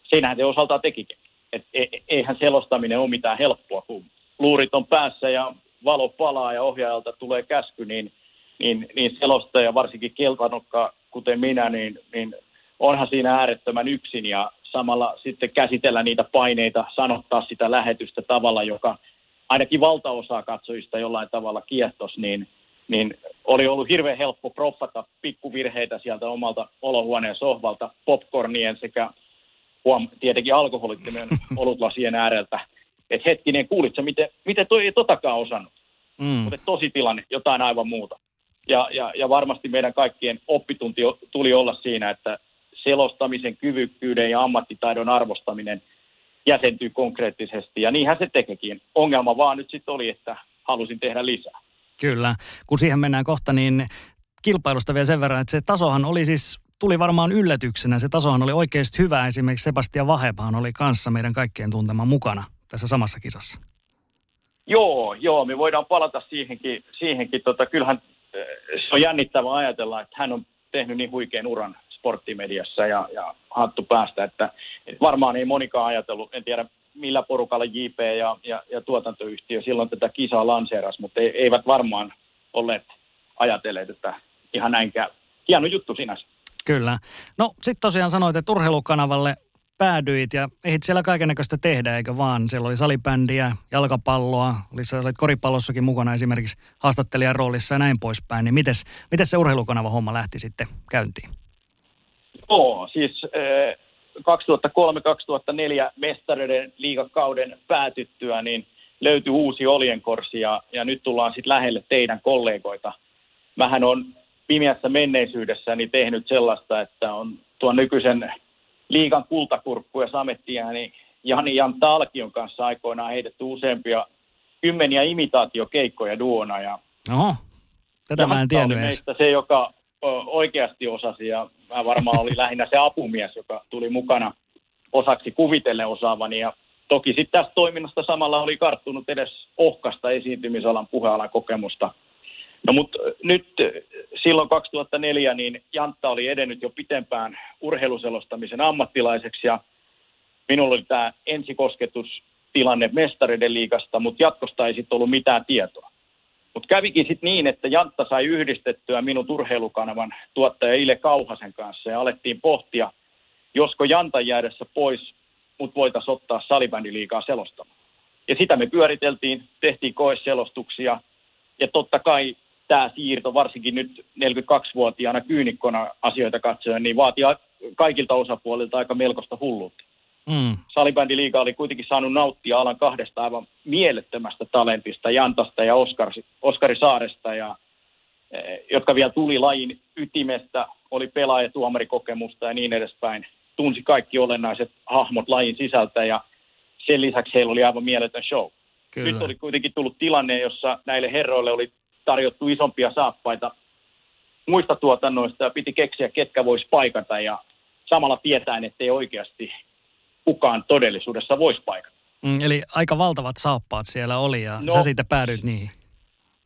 siinähän se osaltaan tekikin. Et e, e, eihän selostaminen ole mitään helppoa, kun luurit on päässä ja valo palaa ja ohjaajalta tulee käsky, niin, niin, niin selostaja, varsinkin keltanokka, kuten minä, niin, niin onhan siinä äärettömän yksin ja samalla sitten käsitellä niitä paineita, sanottaa sitä lähetystä tavalla, joka ainakin valtaosaa katsojista jollain tavalla kiehtos, niin, niin oli ollut hirveän helppo proffata pikkuvirheitä sieltä omalta olohuoneen sohvalta, popcornien sekä huom, tietenkin alkoholittomien olutlasien ääreltä. Että hetkinen, kuulitko, miten, miten toi ei totakaan osannut? Mm. Mutta tosi tilanne, jotain aivan muuta. Ja, ja, ja varmasti meidän kaikkien oppitunti tuli olla siinä, että selostamisen kyvykkyyden ja ammattitaidon arvostaminen jäsentyy konkreettisesti. Ja niinhän se tekekin. Ongelma vaan nyt sitten oli, että halusin tehdä lisää. Kyllä. Kun siihen mennään kohta, niin kilpailusta vielä sen verran, että se tasohan oli siis tuli varmaan yllätyksenä. Se tasohan oli oikeasti hyvä. Esimerkiksi Sebastian Vahepaan oli kanssa meidän kaikkien tuntema mukana tässä samassa kisassa. Joo, joo, me voidaan palata siihenkin. siihenkin. Tota, kyllähän eh, se on jännittävää ajatella, että hän on tehnyt niin huikean uran sporttimediassa ja, ja hattu päästä, että, että varmaan ei monikaan ajatellut, en tiedä millä porukalla JP ja, ja, ja tuotantoyhtiö silloin tätä kisaa lanseeras, mutta ei, eivät varmaan olleet ajatelleet, että ihan näin käy. Hieno juttu sinänsä. Kyllä. No sitten tosiaan sanoit, että urheilukanavalle päädyit ja ehdit siellä kaikenlaista tehdä, eikö vaan? Siellä oli salibändiä, jalkapalloa, oli, sä olit koripallossakin mukana esimerkiksi haastattelijan roolissa ja näin poispäin. Niin mites, mites se urheilukanava homma lähti sitten käyntiin? Joo, siis eh, 2003-2004 mestareiden liigakauden päätyttyä, niin löytyi uusi oljenkorsi ja, ja nyt tullaan sitten lähelle teidän kollegoita. Mähän on pimeässä menneisyydessäni tehnyt sellaista, että on tuon nykyisen liigan kultakurkku ja samettiääni Jani Jan Talkion kanssa aikoinaan heitetty useampia kymmeniä imitaatiokeikkoja duona. Ja Oho, tätä mä en tiennyt edes. se, joka oikeasti osasi ja mä varmaan oli lähinnä se apumies, joka tuli mukana osaksi kuvitellen osaavani ja toki sitten tästä toiminnasta samalla oli karttunut edes ohkasta esiintymisalan puhealan kokemusta. No mutta nyt silloin 2004 niin Jantta oli edennyt jo pitempään urheiluselostamisen ammattilaiseksi ja minulla oli tämä ensikosketustilanne mestariden liigasta, mutta jatkosta ei sitten ollut mitään tietoa. Mutta kävikin sitten niin, että Jantta sai yhdistettyä minun urheilukanavan tuottaja Ile Kauhasen kanssa ja alettiin pohtia, josko Janta jäädessä pois, mutta voitaisiin ottaa salibändiliikaa selostamaan. Ja sitä me pyöriteltiin, tehtiin koeselostuksia ja totta kai tämä siirto, varsinkin nyt 42-vuotiaana kyynikkona asioita katsoen, niin vaatii kaikilta osapuolilta aika melkoista hulluutta. Mm. Salibändiliiga oli kuitenkin saanut nauttia alan kahdesta aivan mielettömästä talentista, Jantasta ja Oskar, Oskari Saaresta. Ja eh, jotka vielä tuli lajin ytimestä, oli pelaaja, tuomarikokemusta ja niin edespäin. Tunsi kaikki olennaiset hahmot lajin sisältä ja sen lisäksi heillä oli aivan mieletön show. Kyllä. Nyt oli kuitenkin tullut tilanne, jossa näille herroille oli tarjottu isompia saappaita muista tuotannoista ja piti keksiä, ketkä voisi paikata ja samalla tietäen, ettei oikeasti kukaan todellisuudessa voisi paikata. Mm, eli aika valtavat saappaat siellä oli ja no, sä siitä päädyit niihin.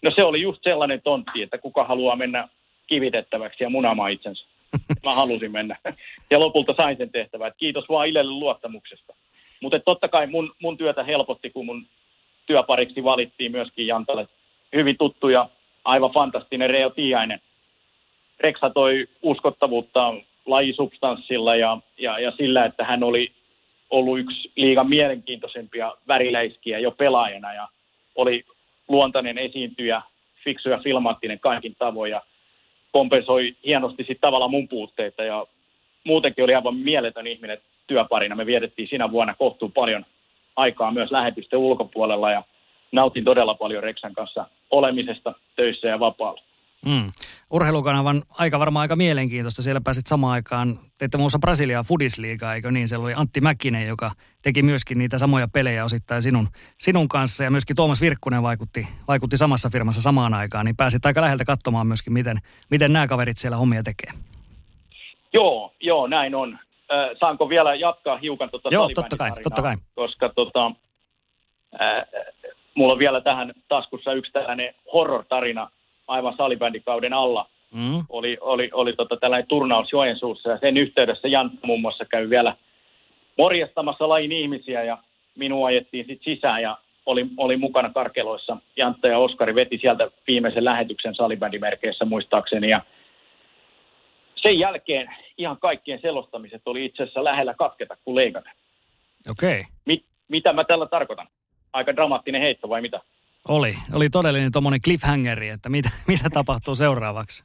No se oli just sellainen tontti, että kuka haluaa mennä kivitettäväksi ja munaamaan itsensä. Mä halusin mennä. Ja lopulta sain sen tehtävän. Kiitos vaan Ilelle luottamuksesta. Mutta totta kai mun, mun työtä helpotti, kun mun työpariksi valittiin myöskin Jantalle hyvin tuttu ja aivan fantastinen Reo Tiainen. Reksa toi uskottavuutta lajisubstanssilla ja, ja, ja sillä, että hän oli ollut yksi liigan mielenkiintoisempia väriläiskiä jo pelaajana ja oli luontainen esiintyjä, fiksu ja filmaattinen kaikin tavoin ja kompensoi hienosti sitten tavallaan mun puutteita ja muutenkin oli aivan mieletön ihminen työparina. Me vietettiin siinä vuonna kohtuun paljon aikaa myös lähetysten ulkopuolella ja nautin todella paljon Reksan kanssa olemisesta töissä ja vapaalla. Mm. Urheilukanavan aika varmaan aika mielenkiintoista. Siellä pääsit samaan aikaan, teitte muussa Brasiliaa Fudisliigaa, eikö niin? Siellä oli Antti Mäkinen, joka teki myöskin niitä samoja pelejä osittain sinun, sinun kanssa. Ja myöskin Tuomas Virkkunen vaikutti, vaikutti samassa firmassa samaan aikaan. Niin pääsit aika läheltä katsomaan myöskin, miten, miten nämä kaverit siellä hommia tekee. Joo, joo, näin on. Äh, saanko vielä jatkaa hiukan tuota Joo, totta kai, totta kai. Koska tota, äh, mulla on vielä tähän taskussa yksi tällainen horror-tarina aivan salibändikauden alla. Mm. Oli, oli, oli tota tällainen turnaus Joensuussa ja sen yhteydessä Jantta muun muassa käy vielä morjastamassa lajin ihmisiä ja minua ajettiin sitten sisään ja oli, oli mukana karkeloissa. Jantta ja Oskari veti sieltä viimeisen lähetyksen salibändimerkeissä muistaakseni ja sen jälkeen ihan kaikkien selostamiset oli itse asiassa lähellä katketa kuin leikata. Okei. Okay. Mit, mitä mä tällä tarkoitan? Aika dramaattinen heitto vai mitä? Oli. Oli todellinen tuommoinen cliffhangeri, että mitä, mitä tapahtuu seuraavaksi?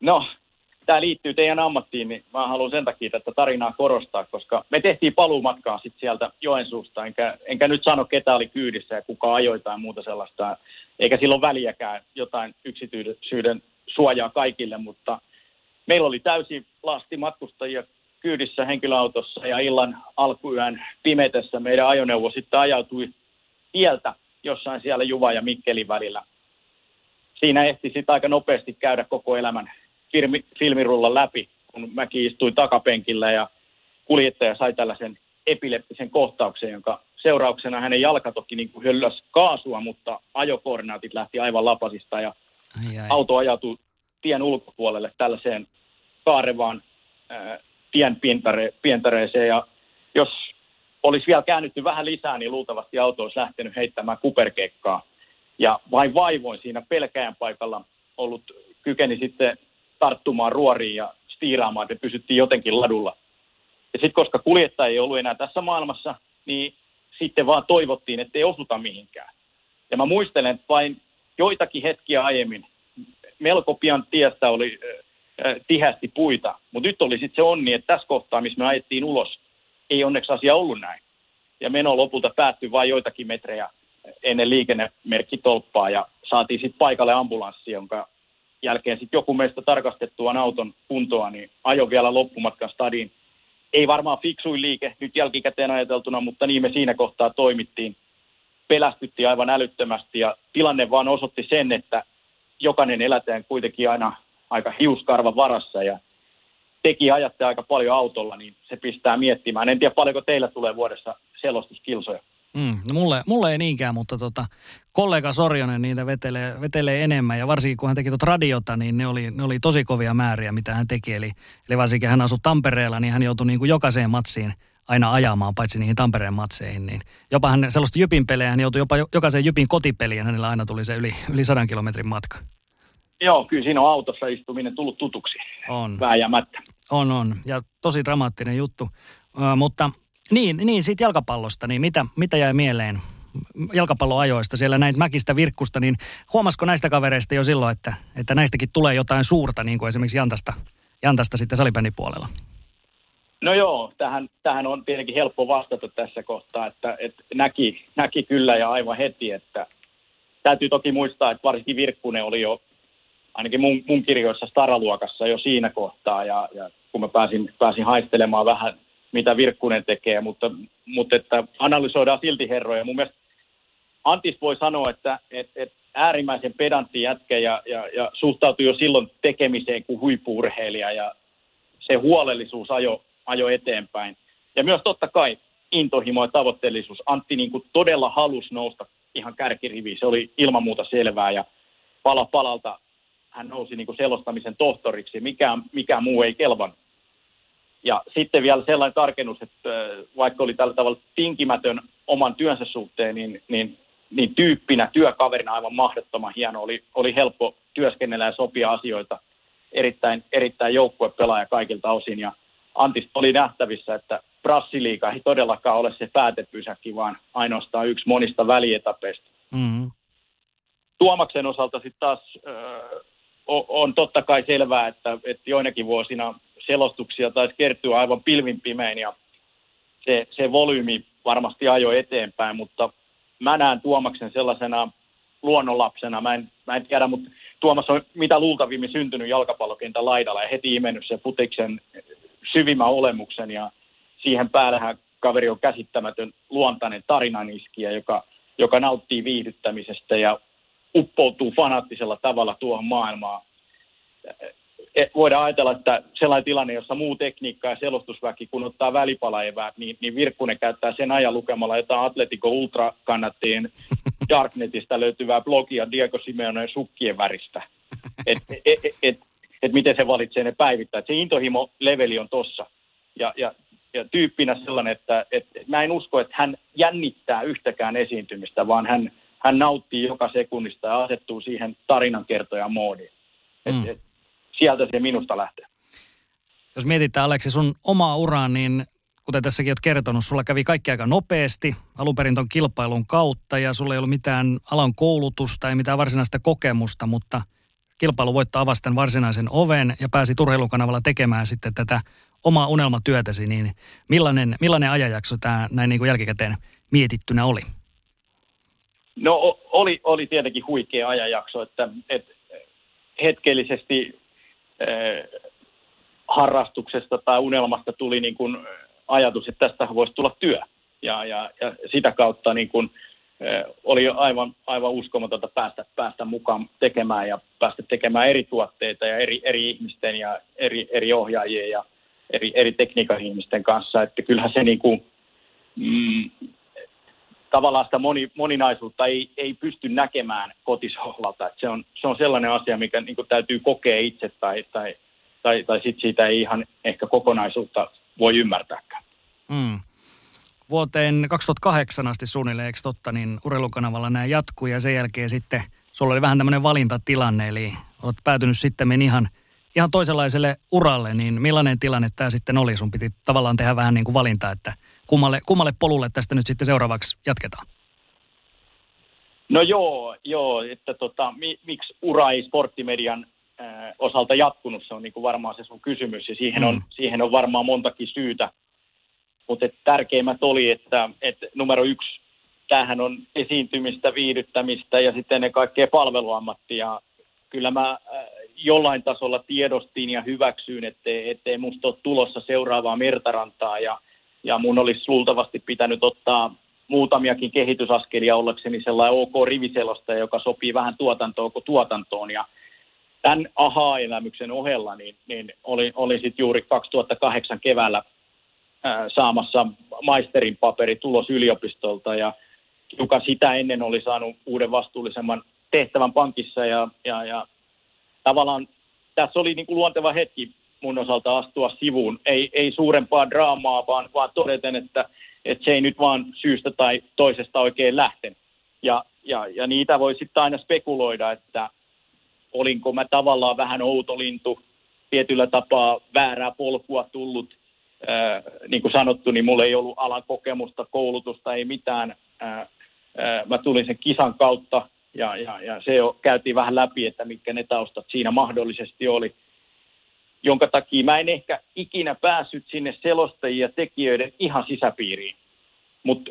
No, tämä liittyy teidän ammattiin, niin mä haluan sen takia tätä tarinaa korostaa, koska me tehtiin paluumatkaa sitten sieltä Joensuusta, enkä, enkä nyt sano ketä oli kyydissä ja kuka ajoi tai muuta sellaista, eikä silloin väliäkään jotain yksityisyyden suojaa kaikille, mutta meillä oli täysi lasti matkustajia kyydissä henkilöautossa ja illan alkuyön pimetessä meidän ajoneuvo sitten ajautui tieltä jossain siellä Juva ja Mikkelin välillä. Siinä ehti sitten aika nopeasti käydä koko elämän filmi, filmirullan läpi, kun mäkin istuin takapenkillä ja kuljettaja sai tällaisen epileptisen kohtauksen, jonka seurauksena hänen jalka toki niin kuin hölläs kaasua, mutta ajokoordinaatit lähti aivan lapasista ja ai ai. auto ajautui tien ulkopuolelle tällaiseen kaarevaan ää, tien pientare, pientareeseen ja jos olisi vielä käännytty vähän lisää, niin luultavasti auto olisi lähtenyt heittämään kuperkekkaa. Ja vain vaivoin siinä pelkäjän paikalla ollut kykeni sitten tarttumaan ruoriin ja stiiraamaan, että pysyttiin jotenkin ladulla. Ja sitten koska kuljettaja ei ollut enää tässä maailmassa, niin sitten vaan toivottiin, että ei osuta mihinkään. Ja mä muistelen, että vain joitakin hetkiä aiemmin melko pian tiestä oli äh, tihästi puita, mutta nyt oli sitten se onni, että tässä kohtaa, missä me ajettiin ulos, ei onneksi asia ollut näin. Ja meno lopulta päättyi vain joitakin metrejä ennen liikennemerkkitolppaa ja saatiin sitten paikalle ambulanssi, jonka jälkeen sitten joku meistä tarkastettuaan auton kuntoa, niin ajo vielä loppumatkan stadiin. Ei varmaan fiksui liike nyt jälkikäteen ajateltuna, mutta niin me siinä kohtaa toimittiin. Pelästyttiin aivan älyttömästi ja tilanne vaan osoitti sen, että jokainen elätään kuitenkin aina aika hiuskarva varassa ja teki ajatte aika paljon autolla, niin se pistää miettimään. En tiedä paljonko teillä tulee vuodessa selostuskilsoja. Mm, no mulle, mulle ei niinkään, mutta tota, kollega Sorjonen niitä vetelee, vetelee enemmän. Ja varsinkin kun hän teki tuota radiota, niin ne oli, ne oli tosi kovia määriä, mitä hän teki. Eli, eli varsinkin hän asui Tampereella, niin hän joutui niin kuin jokaiseen matsiin aina ajamaan, paitsi niihin Tampereen matseihin. Niin jopa hän sellaista Jypin pelejä, hän joutui jopa jokaiseen Jypin kotipeliin, hänellä aina tuli se yli, yli sadan kilometrin matka. Joo, kyllä siinä on autossa istuminen tullut tutuksi. On. Vääjäämättä. On, on. Ja tosi dramaattinen juttu. Uh, mutta niin, niin siitä jalkapallosta, niin mitä, mitä jäi mieleen jalkapalloajoista, siellä näin mäkistä virkkusta, niin huomasiko näistä kavereista jo silloin, että, että näistäkin tulee jotain suurta, niin kuin esimerkiksi Jantasta, Jantasta sitten salibändipuolella? No joo, tähän, tähän on tietenkin helppo vastata tässä kohtaa, että, että näki, näki kyllä ja aivan heti, että täytyy toki muistaa, että varsinkin Virkkunen oli jo ainakin mun, mun kirjoissa staraluokassa jo siinä kohtaa ja, ja kun mä pääsin, pääsin haistelemaan vähän, mitä Virkkunen tekee, mutta, mutta että analysoidaan silti herroja. Mun mielestä Antis voi sanoa, että et, et äärimmäisen pedantti jätkä ja, ja, ja suhtautui jo silloin tekemiseen kuin huippuurheilija ja se huolellisuus ajo, ajo eteenpäin. Ja myös totta kai intohimo ja tavoitteellisuus. Antti niin kuin todella halusi nousta ihan kärkiriviin. Se oli ilman muuta selvää ja pala palalta hän nousi niin kuin selostamisen tohtoriksi. Mikään, mikään muu ei kelvan. Ja sitten vielä sellainen tarkennus, että vaikka oli tällä tavalla tinkimätön oman työnsä suhteen, niin, niin, niin tyyppinä, työkaverina aivan mahdottoman hieno. Oli, oli helppo työskennellä ja sopia asioita. Erittäin, erittäin joukkuepelaaja kaikilta osin. Ja Antista oli nähtävissä, että Brassiliika ei todellakaan ole se päätepysäkki, vaan ainoastaan yksi monista välietapeista. Mm-hmm. Tuomaksen osalta sitten taas äh, on totta kai selvää, että, että joinakin vuosina selostuksia taisi kertyä aivan pilvin pimein ja se, se volyymi varmasti ajoi eteenpäin, mutta mä näen Tuomaksen sellaisena luonnonlapsena. Mä en, mä en tiedä, mutta Tuomas on mitä luultavimmin syntynyt jalkapallokentän laidalla ja heti imennyt se putiksen syvimmän olemuksen ja siihen päällähän kaveri on käsittämätön luontainen tarinaniskiä, joka, joka nauttii viihdyttämisestä ja uppoutuu fanaattisella tavalla tuohon maailmaan. E, voidaan ajatella, että sellainen tilanne, jossa muu tekniikka ja selostusväki, kun ottaa välipalaeväät, niin, niin Virkkunen käyttää sen ajan lukemalla jotain Atletico Ultra kannattiin Darknetista löytyvää blogia Diego Simeonen sukkien väristä. Että et, et, et, et miten se valitsee ne päivittää. Et se intohimo-leveli on tossa. Ja, ja, ja tyyppinä sellainen, että et, mä en usko, että hän jännittää yhtäkään esiintymistä, vaan hän, hän nauttii joka sekunnista ja asettuu siihen tarinankertojan moodiin. Et, mm. et, sieltä se minusta lähtee. Jos mietitään Aleksi sun omaa uraa, niin kuten tässäkin olet kertonut, sulla kävi kaikki aika nopeasti alun perin ton kilpailun kautta ja sulla ei ollut mitään alan koulutusta ja mitään varsinaista kokemusta, mutta kilpailu voittaa avasten varsinaisen oven ja pääsi Turheilukanavalla tekemään sitten tätä omaa unelmatyötäsi, niin millainen, millainen ajanjakso tämä näin niin kuin jälkikäteen mietittynä oli? No oli, oli tietenkin huikea ajanjakso, että, että hetkellisesti eh, harrastuksesta tai unelmasta tuli niin kuin ajatus, että tästä voisi tulla työ. Ja, ja, ja sitä kautta niin kuin, eh, oli aivan, aivan uskomatonta päästä, päästä mukaan tekemään ja päästä tekemään eri tuotteita ja eri, eri ihmisten ja eri, eri ohjaajien ja eri, eri tekniikan ihmisten kanssa. Että kyllähän se niin kuin, mm, tavallaan sitä moni, moninaisuutta ei, ei pysty näkemään kotisohvalta. Se, on, se on sellainen asia, mikä niin täytyy kokea itse tai, tai, tai, tai sit siitä ei ihan ehkä kokonaisuutta voi ymmärtääkään. Mm. Vuoteen 2008 asti suunnilleen, eikö totta, niin urheilukanavalla nämä jatkuu ja sen jälkeen sitten sulla oli vähän tämmöinen valintatilanne, eli olet päätynyt sitten ihan, ihan toisenlaiselle uralle, niin millainen tilanne tämä sitten oli? Sun piti tavallaan tehdä vähän niin kuin valinta, että kummalle, kummalle polulle tästä nyt sitten seuraavaksi jatketaan? No joo, joo että tota, mi, miksi ura ei sporttimedian äh, osalta jatkunut, se on niin kuin varmaan se sun kysymys ja siihen, mm. on, siihen on varmaan montakin syytä. Mutta tärkeimmät oli, että, että numero yksi, tämähän on esiintymistä, viihdyttämistä ja sitten ennen kaikkea palveluammatti. Ja kyllä mä äh, jollain tasolla tiedostin ja hyväksyin, ettei, ettei musta ole tulossa seuraavaa Mertarantaa. Ja, ja mun olisi luultavasti pitänyt ottaa muutamiakin kehitysaskelia ollakseni sellainen ok riviselosta, joka sopii vähän tuotantoon kuin tuotantoon. Ja tämän aha-elämyksen ohella niin, niin olin, olin sitten juuri 2008 keväällä saamassa maisterin paperi tulos yliopistolta ja joka sitä ennen oli saanut uuden vastuullisemman tehtävän pankissa ja, ja, ja tavallaan tässä oli niin kuin luonteva hetki mun osalta astua sivuun. Ei, ei suurempaa draamaa, vaan, vaan todeten, että, että se ei nyt vaan syystä tai toisesta oikein lähtenyt. Ja, ja, ja niitä voi sitten aina spekuloida, että olinko mä tavallaan vähän outolintu, tietyllä tapaa väärää polkua tullut ää, niin kuin sanottu, niin mulla ei ollut alan kokemusta, koulutusta, ei mitään. Ää, ää, mä tulin sen kisan kautta ja, ja, ja se jo käytiin vähän läpi, että mitkä ne taustat siinä mahdollisesti oli. Jonka takia mä en ehkä ikinä päässyt sinne selostajia tekijöiden ihan sisäpiiriin. Mutta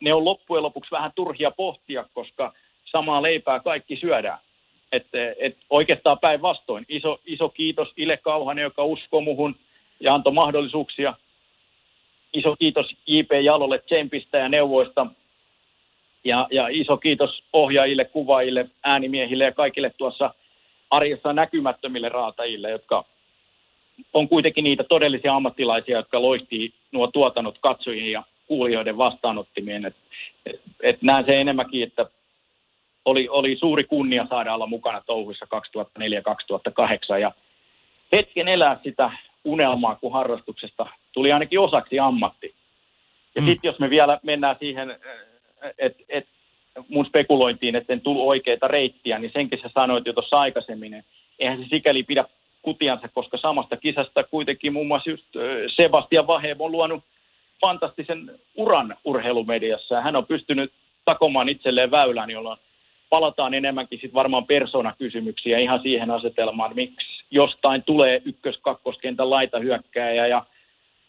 ne on loppujen lopuksi vähän turhia pohtia, koska samaa leipää kaikki syödään. Et, et oikeastaan päinvastoin. Iso, iso kiitos Ile Kauhanen, joka uskoi muhun ja antoi mahdollisuuksia. Iso kiitos J.P. Jalolle tsempistä ja neuvoista. Ja, ja iso kiitos ohjaajille, kuvaajille, äänimiehille ja kaikille tuossa arjessa näkymättömille raatajille, jotka on kuitenkin niitä todellisia ammattilaisia, jotka loistii nuo tuotannot katsojien ja kuulijoiden vastaanottimien. Et, et, et näen se enemmänkin, että oli, oli suuri kunnia saada olla mukana touhuissa 2004-2008 ja hetken elää sitä unelmaa, kun harrastuksesta tuli ainakin osaksi ammatti. Ja mm. sitten jos me vielä mennään siihen, että et mun spekulointiin, että en tullut oikeita reittiä, niin senkin sä sanoit jo tuossa aikaisemmin, eihän se sikäli pidä kutiansa, koska samasta kisasta kuitenkin muun muassa just Sebastian Vahe on luonut fantastisen uran urheilumediassa. Hän on pystynyt takomaan itselleen väylän, jolloin palataan enemmänkin sitten varmaan persoonakysymyksiä ihan siihen asetelmaan, miksi jostain tulee ykkös-kakkoskentän laita hyökkääjä ja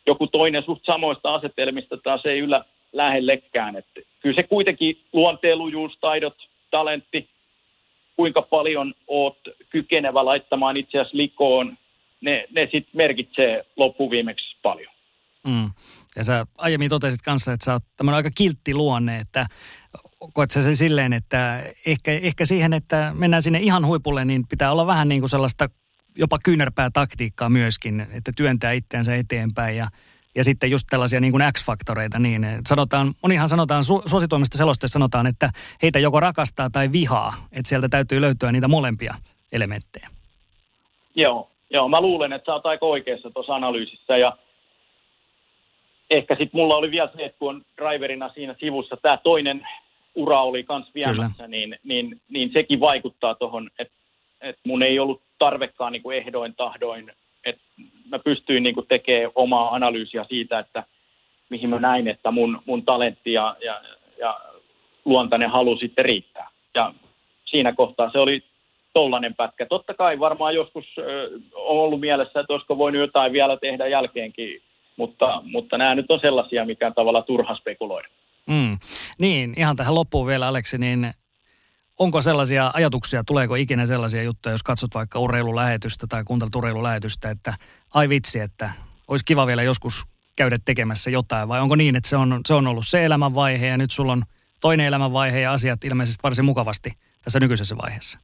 joku toinen suht samoista asetelmista taas ei yllä lähellekään. Että kyllä se kuitenkin luonteenlujuus, taidot, talentti, kuinka paljon oot kykenevä laittamaan itseäsi likoon, ne, ne sitten merkitsee loppuviimeksi paljon. Mm. Ja sä aiemmin totesit kanssa, että sä oot tämmöinen aika kiltti luonne, että koet sä se silleen, että ehkä, ehkä siihen, että mennään sinne ihan huipulle, niin pitää olla vähän niin kuin sellaista jopa kyynärpää taktiikkaa myöskin, että työntää itseänsä eteenpäin ja, ja sitten just tällaisia niin kuin X-faktoreita niin, sanotaan, monihan sanotaan, su, suosituimmista selosteista sanotaan, että heitä joko rakastaa tai vihaa, että sieltä täytyy löytyä niitä molempia elementtejä. Joo, joo mä luulen, että sä oot aika oikeassa tuossa analyysissä ja ehkä sitten mulla oli vielä se, että kun on driverina siinä sivussa tämä toinen ura oli kans viemässä, niin, niin, niin, sekin vaikuttaa tuohon, että et mun ei ollut tarvekaan niin kuin ehdoin tahdoin, että mä pystyin niin kuin tekemään omaa analyysiä siitä, että mihin mä näin, että mun, mun talentti ja, ja, ja luontainen halu sitten riittää. Ja siinä kohtaa se oli tollainen pätkä. Totta kai varmaan joskus ö, on ollut mielessä, että olisiko voinut jotain vielä tehdä jälkeenkin mutta, mutta nämä nyt on sellaisia, mikä on tavallaan turha spekuloida. Mm. Niin, ihan tähän loppuun vielä Aleksi, niin onko sellaisia ajatuksia, tuleeko ikinä sellaisia juttuja, jos katsot vaikka urheilulähetystä tai kuuntelut urheilulähetystä, että ai vitsi, että olisi kiva vielä joskus käydä tekemässä jotain, vai onko niin, että se on, se on ollut se elämänvaihe ja nyt sulla on toinen elämänvaihe ja asiat ilmeisesti varsin mukavasti tässä nykyisessä vaiheessa?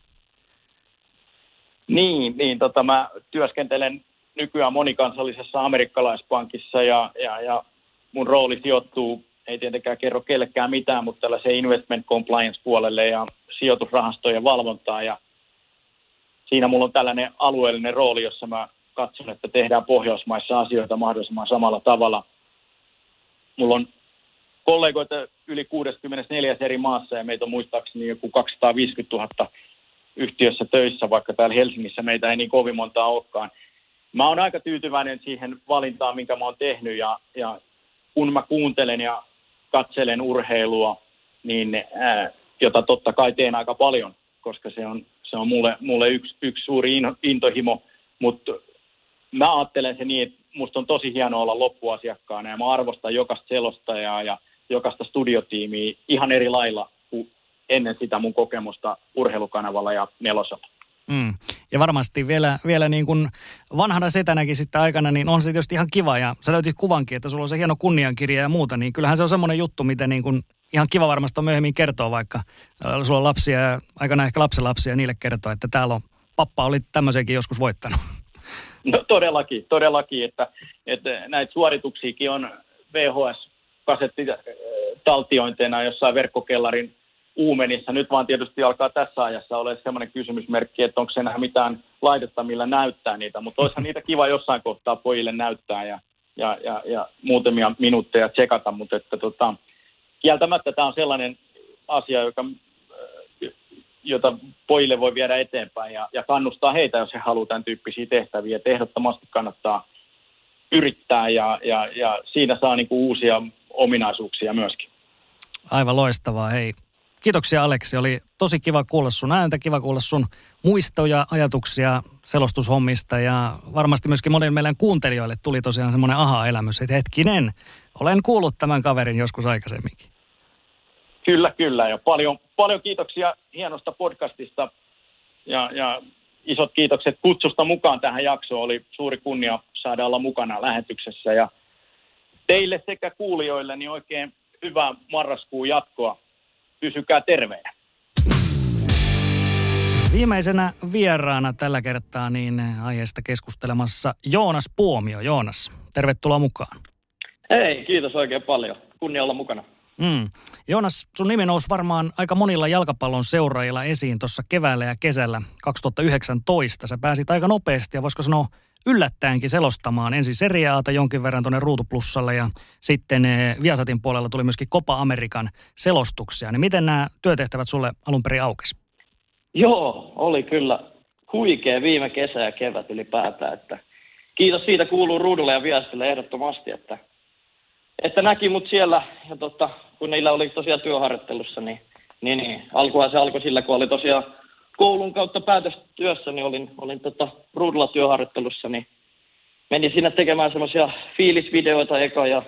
Niin, niin tota, mä työskentelen nykyään monikansallisessa amerikkalaispankissa ja, ja, ja mun rooli sijoittuu, ei tietenkään kerro kellekään mitään, mutta tällaiseen investment compliance puolelle ja sijoitusrahastojen valvontaa ja siinä mulla on tällainen alueellinen rooli, jossa mä katson, että tehdään Pohjoismaissa asioita mahdollisimman samalla tavalla. Mulla on kollegoita yli 64 eri maassa ja meitä on muistaakseni joku 250 000 yhtiössä töissä, vaikka täällä Helsingissä meitä ei niin kovin montaa olekaan mä oon aika tyytyväinen siihen valintaan, minkä mä oon tehnyt ja, ja kun mä kuuntelen ja katselen urheilua, niin jota totta kai teen aika paljon, koska se on, se on mulle, mulle yksi, yksi suuri intohimo, mutta mä ajattelen se niin, että musta on tosi hienoa olla loppuasiakkaana ja mä arvostan jokaista selostajaa ja jokaista studiotiimiä ihan eri lailla kuin ennen sitä mun kokemusta urheilukanavalla ja nelosella. Mm. Ja varmasti vielä, vielä niin kuin vanhana setänäkin sitten aikana, niin on se tietysti ihan kiva. Ja sä löytit kuvankin, että sulla on se hieno kunniankirja ja muuta, niin kyllähän se on semmoinen juttu, mitä niin kuin ihan kiva varmasti myöhemmin kertoa, vaikka äh, sulla on lapsia ja aikana ehkä lapsenlapsia niille kertoa, että täällä on, pappa oli tämmöisenkin joskus voittanut. No todellakin, todellakin, että, että näitä suorituksiakin on VHS-kasetti taltiointeena jossain verkkokellarin uumenissa. Nyt vaan tietysti alkaa tässä ajassa olla sellainen kysymysmerkki, että onko se enää mitään laitetta, millä näyttää niitä. Mutta olisihan niitä kiva jossain kohtaa pojille näyttää ja, ja, ja, ja muutamia minuutteja tsekata. Mutta että tota, kieltämättä tämä on sellainen asia, joka, jota pojille voi viedä eteenpäin ja, ja kannustaa heitä, jos he haluavat tämän tyyppisiä tehtäviä. Että ehdottomasti kannattaa yrittää ja, ja, ja siinä saa niinku uusia ominaisuuksia myöskin. Aivan loistavaa. Hei, Kiitoksia Aleksi, oli tosi kiva kuulla sun ääntä, kiva kuulla sun muistoja, ajatuksia selostushommista ja varmasti myöskin monille meidän kuuntelijoille tuli tosiaan semmoinen aha-elämys, että hetkinen, olen kuullut tämän kaverin joskus aikaisemminkin. Kyllä, kyllä ja paljon, paljon kiitoksia hienosta podcastista. ja, ja isot kiitokset kutsusta mukaan tähän jaksoon. Oli suuri kunnia saada olla mukana lähetyksessä ja teille sekä kuulijoille niin oikein hyvää marraskuun jatkoa. Pysykää terveenä. Viimeisenä vieraana tällä kertaa niin aiheesta keskustelemassa Joonas Puomio. Joonas, tervetuloa mukaan. Hei, kiitos oikein paljon. Kunnia olla mukana. Mm. Joonas, sun nimi nousi varmaan aika monilla jalkapallon seuraajilla esiin tuossa keväällä ja kesällä 2019. Sä pääsit aika nopeasti ja voisiko sanoa yllättäenkin selostamaan ensin seriaata jonkin verran tuonne Ruutuplussalle ja sitten eh, Viasatin puolella tuli myöskin Copa Amerikan selostuksia. Niin miten nämä työtehtävät sulle alun perin aukesi? Joo, oli kyllä huikea viime kesä ja kevät ylipäätään. Että kiitos siitä kuuluu Ruudulle ja Viasatille ehdottomasti, että, että näki mut siellä ja tota, kun niillä oli tosiaan työharjoittelussa, niin, niin, niin alkuhan se alkoi sillä, kun oli tosiaan koulun kautta päätöstyössä, niin olin, olin tota ruudulla työharjoittelussa, niin menin sinne tekemään semmoisia fiilisvideoita eka ja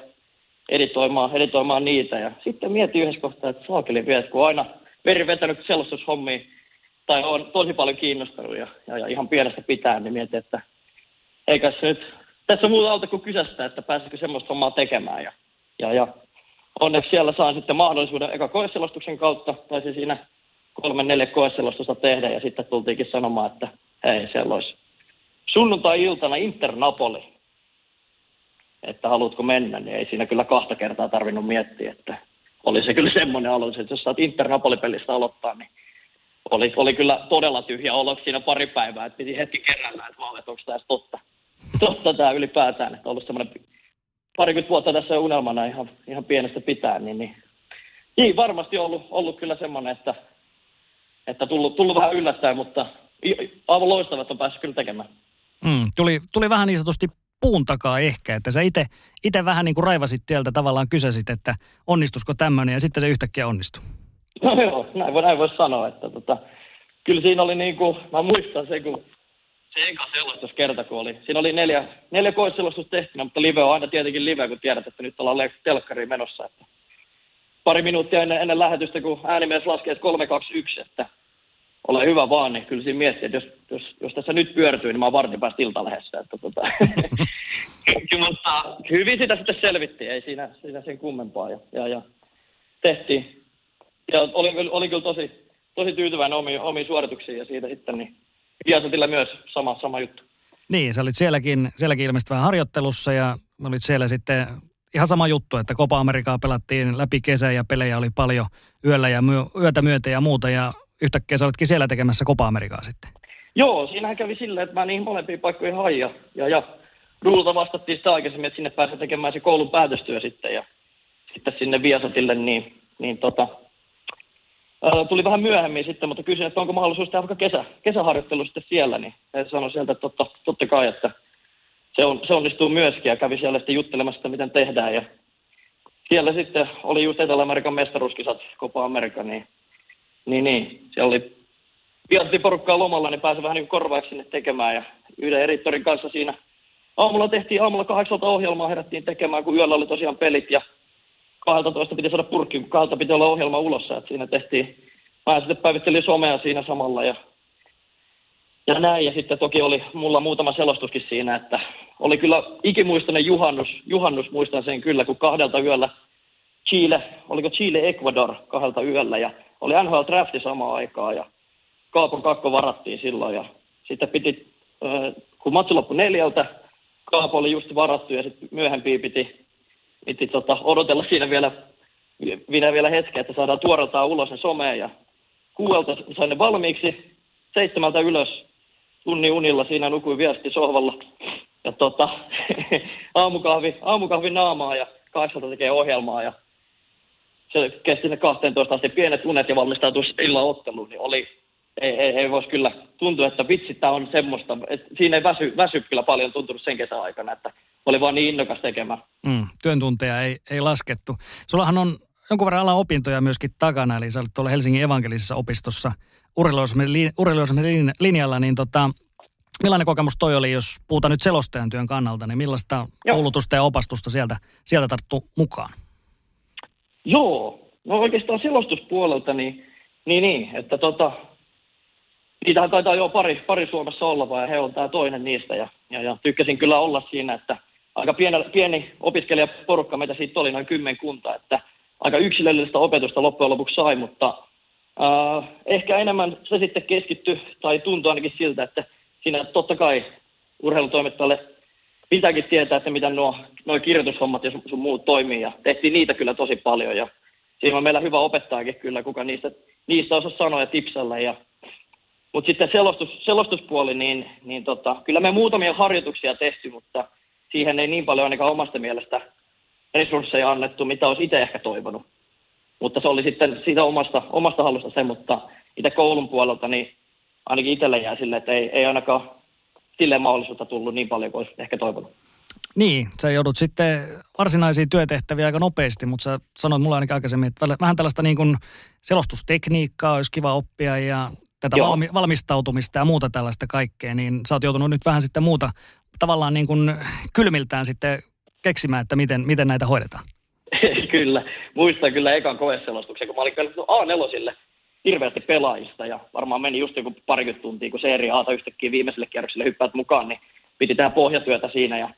editoimaan, editoimaan niitä. Ja sitten mietin yhdessä kohtaa, että saakeli vielä, kun aina veri vetänyt selostushommia, tai on tosi paljon kiinnostunut ja, ja, ja ihan pienestä pitää, niin mietin, että eikä se nyt tässä muuta auta kuin kysästä, että pääsisikö semmoista hommaa tekemään. Ja, ja, ja onneksi siellä saan sitten mahdollisuuden eka koeselostuksen kautta, tai siinä kolme neljä koeselostusta tehdä ja sitten tultiinkin sanomaan, että hei, siellä olisi sunnuntai-iltana Inter Napoli, että haluatko mennä, niin ei siinä kyllä kahta kertaa tarvinnut miettiä, että oli se kyllä semmoinen alus, että jos saat Inter Napoli-pelistä aloittaa, niin oli, oli kyllä todella tyhjä olo siinä pari päivää, että piti hetki kerralla, että vaan, että onko tämä totta, totta tämä ylipäätään, että ollut semmoinen parikymmentä vuotta tässä unelmana ihan, ihan pienestä pitää, niin, niin, niin varmasti ollut, ollut kyllä semmoinen, että että tullut, tullut vähän yllättäen, mutta aivan loistavat on päässyt kyllä tekemään. Mm, tuli, tuli vähän niin sanotusti puun takaa ehkä, että sä itse vähän niin kuin raivasit tieltä tavallaan kysäsit, että onnistusko tämmöinen ja sitten se yhtäkkiä onnistui. No joo, näin voi, näin voi sanoa, että tota, kyllä siinä oli niin kuin, mä muistan se, kun se eka selostuskerta, kun oli, siinä oli neljä, neljä koeselostusta tehtynä, mutta live on aina tietenkin live, kun tiedät, että nyt ollaan telkkariin menossa, että pari minuuttia ennen, ennen lähetystä, kun äänimies laskee 3, 2, 1, että ole hyvä vaan, niin kyllä siinä miettii, että jos, jos, jos tässä nyt pyörtyy, niin mä oon vartin päästä iltalehdessä. Että tota, mutta hyvin sitä sitten selvittiin, ei siinä, siinä sen kummempaa. Ja, ja, ja tehtiin. Ja olin, olin kyllä tosi, tosi tyytyväinen omiin, omiin suorituksiin ja siitä sitten niin Viasatilla myös sama, sama juttu. Niin, sä olit sielläkin, sielläkin ilmeisesti vähän harjoittelussa ja olit siellä sitten ihan sama juttu, että Copa Amerikaa pelattiin läpi kesä ja pelejä oli paljon yöllä ja myö, yötä myötä ja muuta ja yhtäkkiä sä oletkin siellä tekemässä Copa Amerikaa sitten. Joo, siinähän kävi silleen, että mä niihin molempiin paikkoihin hain ja, ja, ja Ruulta vastattiin sitä aikaisemmin, että sinne pääsee tekemään se koulun päätöstyö sitten ja sitten sinne Viasatille, niin, niin tota, tuli vähän myöhemmin sitten, mutta kysyin, että onko mahdollisuus tehdä vaikka kesä, kesäharjoittelu sitten siellä, niin he sanoi sieltä, että totta, totta kai, että se, on, se onnistuu myöskin ja kävi siellä sitten juttelemassa, että miten tehdään ja siellä sitten oli just Etelä-Amerikan mestaruuskisat Copa America, niin niin, niin. Se oli Piatti porukkaa lomalla, niin pääsi vähän niin korvaaksi sinne tekemään. Ja yhden editorin kanssa siinä aamulla tehtiin aamulla kahdeksalta ohjelmaa, herättiin tekemään, kun yöllä oli tosiaan pelit ja 12 piti saada purkki, kun kahdelta piti olla ohjelma ulossa. Että siinä tehtiin, mä sitten päivittelin somea siinä samalla ja, ja näin. Ja sitten toki oli mulla muutama selostuskin siinä, että oli kyllä ikimuistainen juhannus, juhannus muistan sen kyllä, kun kahdelta yöllä Chile, oliko Chile Ecuador kahdelta yöllä ja oli NHL drafti samaan aikaan ja Kaapon kakko varattiin silloin ja sitten piti, kun matsi loppui neljältä, Kaapo oli just varattu ja sitten myöhempiä piti, piti tota, odotella siinä vielä, vielä, vielä hetken, että saadaan tuoreltaan ulos ne someen ja kuuelta sain ne valmiiksi, seitsemältä ylös tunnin unilla siinä nukuin viesti sohvalla. Ja tota, aamukahvi, aamukahvi naamaa ja kahdeksalta tekee ohjelmaa ja se kesti ne 12 asti pienet unet ja valmistautui illan otteluun, niin oli, ei, ei, ei voisi kyllä tuntua, että vitsi, tämä on semmoista, että siinä ei väsy, väsy kyllä paljon tuntunut sen kesän aikana, että oli vaan niin innokas tekemään. Mm, työn tunteja ei, ei laskettu. Sullahan on jonkun verran alan opintoja myöskin takana, eli sä olet tuolla Helsingin evankelisessa opistossa urheilujournalismin linjalla, niin tota, millainen kokemus toi oli, jos puhutaan nyt selostajan työn kannalta, niin millaista Joo. koulutusta ja opastusta sieltä, sieltä tarttu mukaan? Joo, no oikeastaan selostuspuolelta, niin, niin, niin että tota, niitähän taitaa jo pari, pari Suomessa olla, vai he on tämä toinen niistä. Ja, ja, ja tykkäsin kyllä olla siinä, että aika pieni, pieni opiskelijaporukka meitä siitä oli noin kymmenkunta, että aika yksilöllistä opetusta loppujen lopuksi sai, mutta äh, ehkä enemmän se sitten keskittyi, tai tuntui ainakin siltä, että siinä totta kai urheilutoimittajalle pitääkin tietää, että miten nuo, nuo kirjoitushommat ja sun, sun muut toimii, ja tehtiin niitä kyllä tosi paljon, ja siinä on meillä hyvä opettajakin kyllä, kuka niistä, niistä osaa sanoa ja tipsalla, ja mutta sitten selostus, selostuspuoli, niin, niin tota, kyllä me muutamia harjoituksia tehty, mutta siihen ei niin paljon ainakaan omasta mielestä resursseja annettu, mitä olisi itse ehkä toivonut. Mutta se oli sitten siitä omasta, omasta halusta se, mutta itse koulun puolelta, niin ainakin itselle jää sille, että ei, ei ainakaan sille mahdollisuutta tullut niin paljon kuin olisi ehkä toivonut. Niin, sä joudut sitten varsinaisiin työtehtäviä aika nopeasti, mutta sä sanoit mulle ainakin aikaisemmin, että vähän tällaista niin kuin selostustekniikkaa olisi kiva oppia ja tätä valmi, valmistautumista ja muuta tällaista kaikkea, niin sä oot joutunut nyt vähän sitten muuta tavallaan niin kuin kylmiltään sitten keksimään, että miten, miten näitä hoidetaan. kyllä. Muistan kyllä ekan koeselostuksen, kun mä olin pelannut A4 hirveästi pelaajista ja varmaan meni just joku parikymmentä tuntia, kun se eri Aata yhtäkkiä viimeiselle kierrokselle hyppäät mukaan, niin piti tehdä pohjatyötä siinä ja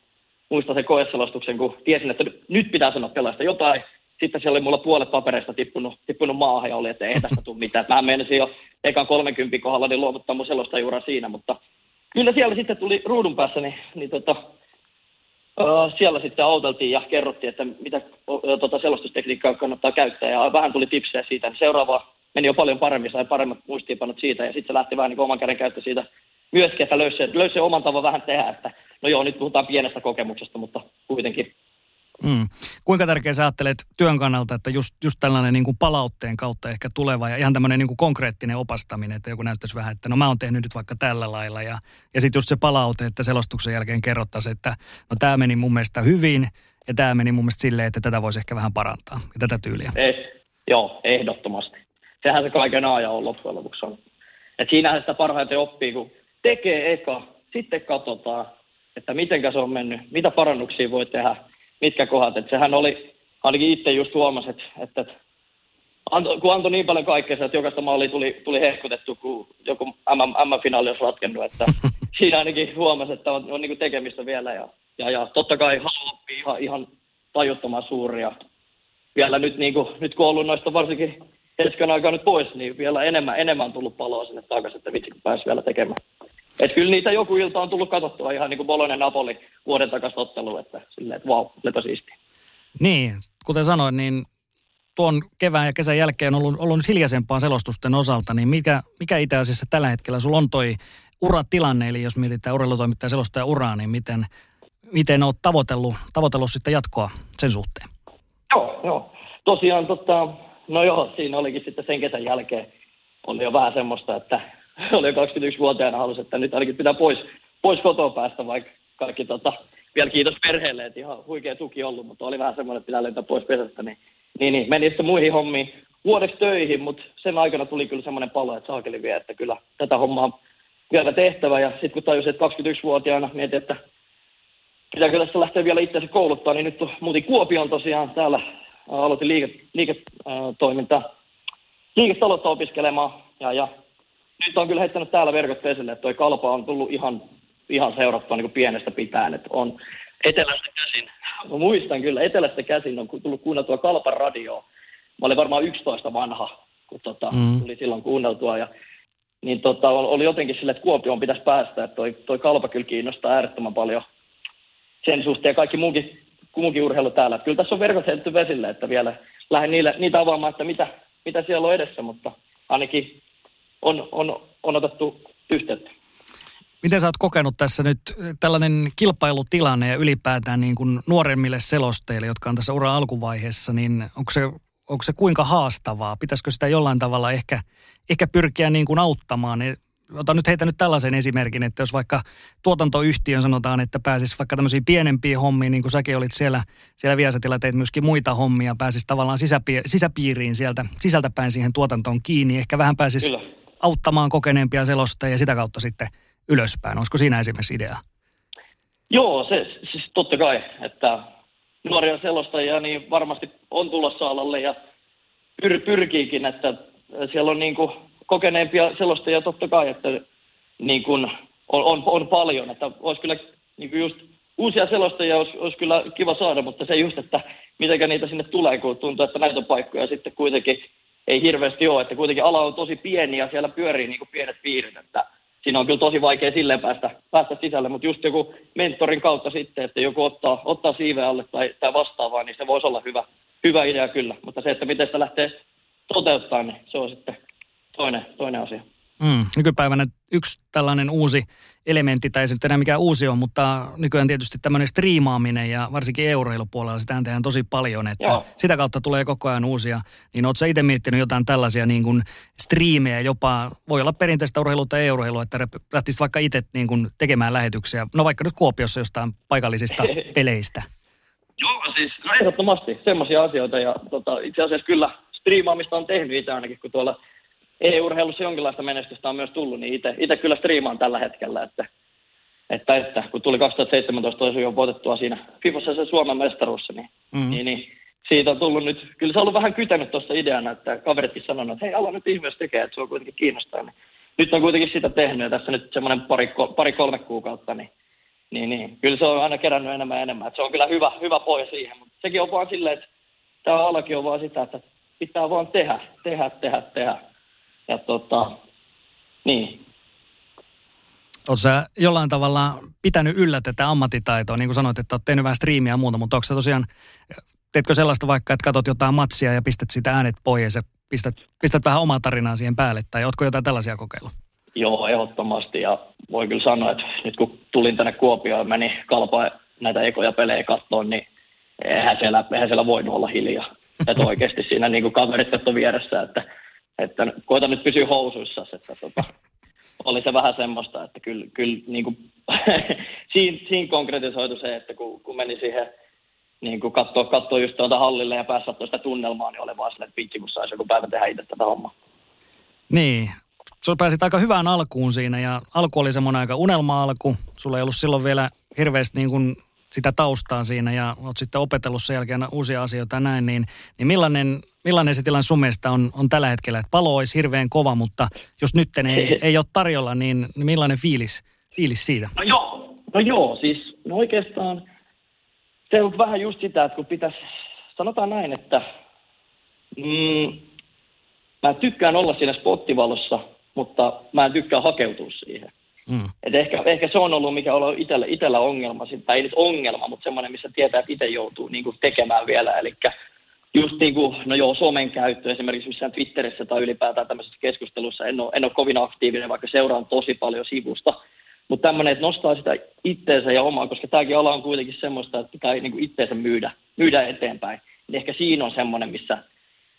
muistan sen koeselostuksen, kun tiesin, että nyt pitää sanoa pelaajista jotain. Sitten siellä oli mulla puolet papereista tippunut, tippunut maahan ja oli, että ei tästä tule mitään. Mä menisin jo ekan 30 kohdalla niin luovuttaa mun selostajuura siinä, mutta kyllä siellä sitten tuli ruudun päässä, niin, niin tota, siellä sitten auteltiin ja kerrottiin, että mitä uh, tota selostustekniikkaa kannattaa käyttää ja vähän tuli tipsejä siitä. Seuraava meni jo paljon paremmin, sai paremmat muistiinpanot siitä ja sitten se lähti vähän niin oman käden käyttö siitä myöskin, että löysi, löysi oman tavan vähän tehdä, että no joo, nyt puhutaan pienestä kokemuksesta, mutta kuitenkin Mm. Kuinka tärkeä sä ajattelet työn kannalta, että just, just tällainen niin kuin palautteen kautta ehkä tuleva ja ihan tämmöinen niin kuin konkreettinen opastaminen, että joku näyttäisi vähän, että no mä oon tehnyt nyt vaikka tällä lailla ja, ja sitten just se palaute, että selostuksen jälkeen kerrottaisiin, että no tämä meni mun mielestä hyvin ja tämä meni mun mielestä silleen, että tätä voisi ehkä vähän parantaa ja tätä tyyliä. Eh, joo, ehdottomasti. Sehän se kaiken ajan on loppujen lopuksi on. Et siinähän sitä parhaiten oppii, kun tekee eka, sitten katsotaan, että mitenkä se on mennyt, mitä parannuksia voi tehdä – mitkä kohdat. Että sehän oli, ainakin itse just huomasi, että, että anto, kun antoi niin paljon kaikkea, että jokaista mallia tuli, tuli hehkutettu, kun joku M-finaali olisi ratkennut. Että siinä ainakin huomasi, että on, on niin tekemistä vielä. Ja, ja, ja totta kai halu ihan, ihan tajuttoman suuria. Vielä nyt, niin kuin, nyt kun on ollut noista varsinkin hetken aikaa nyt pois, niin vielä enemmän, enemmän on tullut paloa sinne takaisin, että vitsi kun pääsi vielä tekemään. Et kyllä niitä joku ilta on tullut katsottua ihan niin kuin Bolonen Napoli vuoden takaisin ottelu, että silleen, että vau, wow, siistiä. Niin, kuten sanoin, niin tuon kevään ja kesän jälkeen on ollut, ollut hiljaisempaa selostusten osalta, niin mikä, mikä itse asiassa tällä hetkellä sulla on toi uratilanne, eli jos mietitään urheilutoimittaja selostaja uraa, niin miten, miten olet tavoitellut, tavoitellut sitten jatkoa sen suhteen? Joo, joo. Tosiaan, tota, no joo, siinä olikin sitten sen kesän jälkeen, oli jo vähän semmoista, että oli jo 21-vuotiaana halusi, että nyt ainakin pitää pois, pois kotoa päästä, vaikka kaikki tota, vielä kiitos perheelle, että ihan huikea tuki ollut, mutta oli vähän semmoinen, että pitää lentää pois pesästä, niin, niin, niin meni sitten muihin hommiin vuodeksi töihin, mutta sen aikana tuli kyllä semmoinen palo, että saakeli vielä, että kyllä tätä hommaa vielä tehtävä. Ja sitten kun tajusin, että 21-vuotiaana mietin, että pitääkö tässä lähteä vielä itseänsä kouluttaa, niin nyt muutin Kuopioon tosiaan täällä. Aloitin liike, liiketoiminta, liiketaloutta opiskelemaan ja, ja nyt on kyllä heittänyt täällä verkot esille, että toi kalpa on tullut ihan, ihan seurattua niin kuin pienestä pitäen, että on etelästä käsin. Mä muistan kyllä, etelästä käsin on tullut kuunneltua kalpan radioa. Mä olin varmaan 11 vanha, kun tota, mm. tuli silloin kuunneltua. Ja, niin tota, oli jotenkin sille, että Kuopioon pitäisi päästä, että toi, toi kalpa kyllä kiinnostaa äärettömän paljon sen suhteen ja kaikki muukin, muukin urheilu täällä. Kyllä tässä on verkot heitetty vesille, että vielä lähden niille, niitä avaamaan, että mitä, mitä siellä on edessä, mutta ainakin on, on, on otettu yhteyttä. Miten sä oot kokenut tässä nyt tällainen kilpailutilanne ja ylipäätään niin kuin nuoremmille selostajille, jotka on tässä ura alkuvaiheessa, niin onko se, onko se kuinka haastavaa? Pitäisikö sitä jollain tavalla ehkä, ehkä pyrkiä niin kuin auttamaan? Otan nyt heitä nyt tällaisen esimerkin, että jos vaikka tuotantoyhtiön sanotaan, että pääsis vaikka tämmöisiin pienempiin hommiin, niin kuin säkin olit siellä, siellä Viasatilla, teit myöskin muita hommia, pääsis tavallaan sisäpi- sisäpiiriin sieltä, sisältäpäin siihen tuotantoon kiinni, ehkä vähän pääsis Kyllä auttamaan kokeneempia selostajia ja sitä kautta sitten ylöspäin. Olisiko siinä esimerkiksi idea? Joo, se siis totta kai, että nuoria selostajia niin varmasti on tulossa alalle ja pyr, pyrkiikin, että siellä on niin kuin kokeneempia selostajia totta kai, että niin kuin on, on, on, paljon, että olisi kyllä niin kuin just uusia selostajia olisi, olisi, kyllä kiva saada, mutta se just, että miten niitä sinne tulee, kun tuntuu, että näitä paikkoja sitten kuitenkin ei hirveästi ole, että kuitenkin ala on tosi pieni ja siellä pyörii niin kuin pienet piirit, että siinä on kyllä tosi vaikea silleen päästä, päästä sisälle, mutta just joku mentorin kautta sitten, että joku ottaa, ottaa siiveen alle tai, tai vastaavaa, niin se voisi olla hyvä, hyvä idea kyllä, mutta se, että miten sitä lähtee toteuttaa, niin se on sitten toinen, toinen asia. Mm, nykypäivänä yksi tällainen uusi elementti, tai ei se nyt enää mikään uusi on, mutta nykyään tietysti tämmöinen striimaaminen ja varsinkin euroilupuolella sitä tehdään tosi paljon, että Joo. sitä kautta tulee koko ajan uusia. Niin ootko itse miettinyt jotain tällaisia niin kuin striimejä jopa, voi olla perinteistä urheilua tai euroilua, että lähtisit vaikka itse niin kuin tekemään lähetyksiä, no vaikka nyt Kuopiossa jostain paikallisista peleistä? Joo, siis no ehdottomasti semmoisia asioita ja tota, itse asiassa kyllä striimaamista on tehnyt itse ainakin, kun tuolla e-urheilussa jonkinlaista menestystä on myös tullut, niin itse kyllä striimaan tällä hetkellä, että, että, että kun tuli 2017 olisi jo voitettua siinä FIFassa se Suomen mestaruussa, niin, mm. niin, niin, siitä on tullut nyt, kyllä se on ollut vähän kytänyt tuossa ideana, että kaveritkin sanonut, että hei, ala nyt ihmeessä tekee, että se on kuitenkin kiinnostaa. Niin nyt on kuitenkin sitä tehnyt ja tässä nyt semmoinen pari, pari kolme kuukautta, niin, niin, niin, kyllä se on aina kerännyt enemmän ja enemmän. Että se on kyllä hyvä, hyvä pohja siihen, mutta sekin on vaan silleen, että tämä alakin on vaan sitä, että pitää vaan tehdä, tehdä, tehdä, tehdä ja tota, niin. Oletko sä jollain tavalla pitänyt yllä tätä ammattitaitoa, niin kuin sanoit, että olet tehnyt vähän striimiä ja muuta, mutta onko sä tosiaan, teetkö sellaista vaikka, että katsot jotain matsia ja pistät sitä äänet pois ja pistät, pistät vähän omaa tarinaa siihen päälle, tai oletko jotain tällaisia kokeilla? Joo, ehdottomasti, ja voi kyllä sanoa, että nyt kun tulin tänne Kuopioon ja meni kalpaa näitä ekoja pelejä kattoon, niin eihän siellä, eihän siellä voinut olla hiljaa. Että oikeasti siinä niin kuin kaverit on vieressä, että että koita nyt pysyä housuissa, että tota, oli se vähän semmoista, että kyllä, kyllä niin kuin, siinä, siinä konkretisoitu se, että kun, kun meni siihen niin kuin katsoa, katsoa just tuolta hallille ja päässä sitä tunnelmaa, niin oli vaan silleen, että vitsi, kun saisi joku päivä tehdä itse tätä hommaa. Niin, Sulla pääsit aika hyvään alkuun siinä ja alku oli semmoinen aika unelma-alku. Sulla ei ollut silloin vielä hirveästi niin kuin sitä taustaa siinä ja olet sitten opetellut sen jälkeen uusia asioita ja näin, niin, niin millainen, millainen se tilanne sun mielestä on, on tällä hetkellä? Että palo olisi hirveän kova, mutta jos nyt ei, ei ole tarjolla, niin, niin millainen fiilis, fiilis siitä? No joo, no joo, siis no oikeastaan se on vähän just sitä, että kun pitäisi, sanotaan näin, että mm, mä tykkään olla siinä spottivalossa, mutta mä en tykkää hakeutua siihen. Mm. Et ehkä, ehkä se on ollut, mikä on ollut itellä, itellä ongelma, tai ei nyt ongelma, mutta semmoinen, missä tietää, että itse joutuu niin kuin tekemään vielä. Eli just niin kuin, no joo, somen käyttö esimerkiksi missään Twitterissä tai ylipäätään tämmöisessä keskustelussa en ole, en ole kovin aktiivinen, vaikka seuraan tosi paljon sivusta. Mutta tämmöinen, että nostaa sitä itteensä ja omaa, koska tämäkin ala on kuitenkin semmoista, että pitää niin kuin itteensä myydä, myydä eteenpäin. Niin ehkä siinä on semmoinen, missä,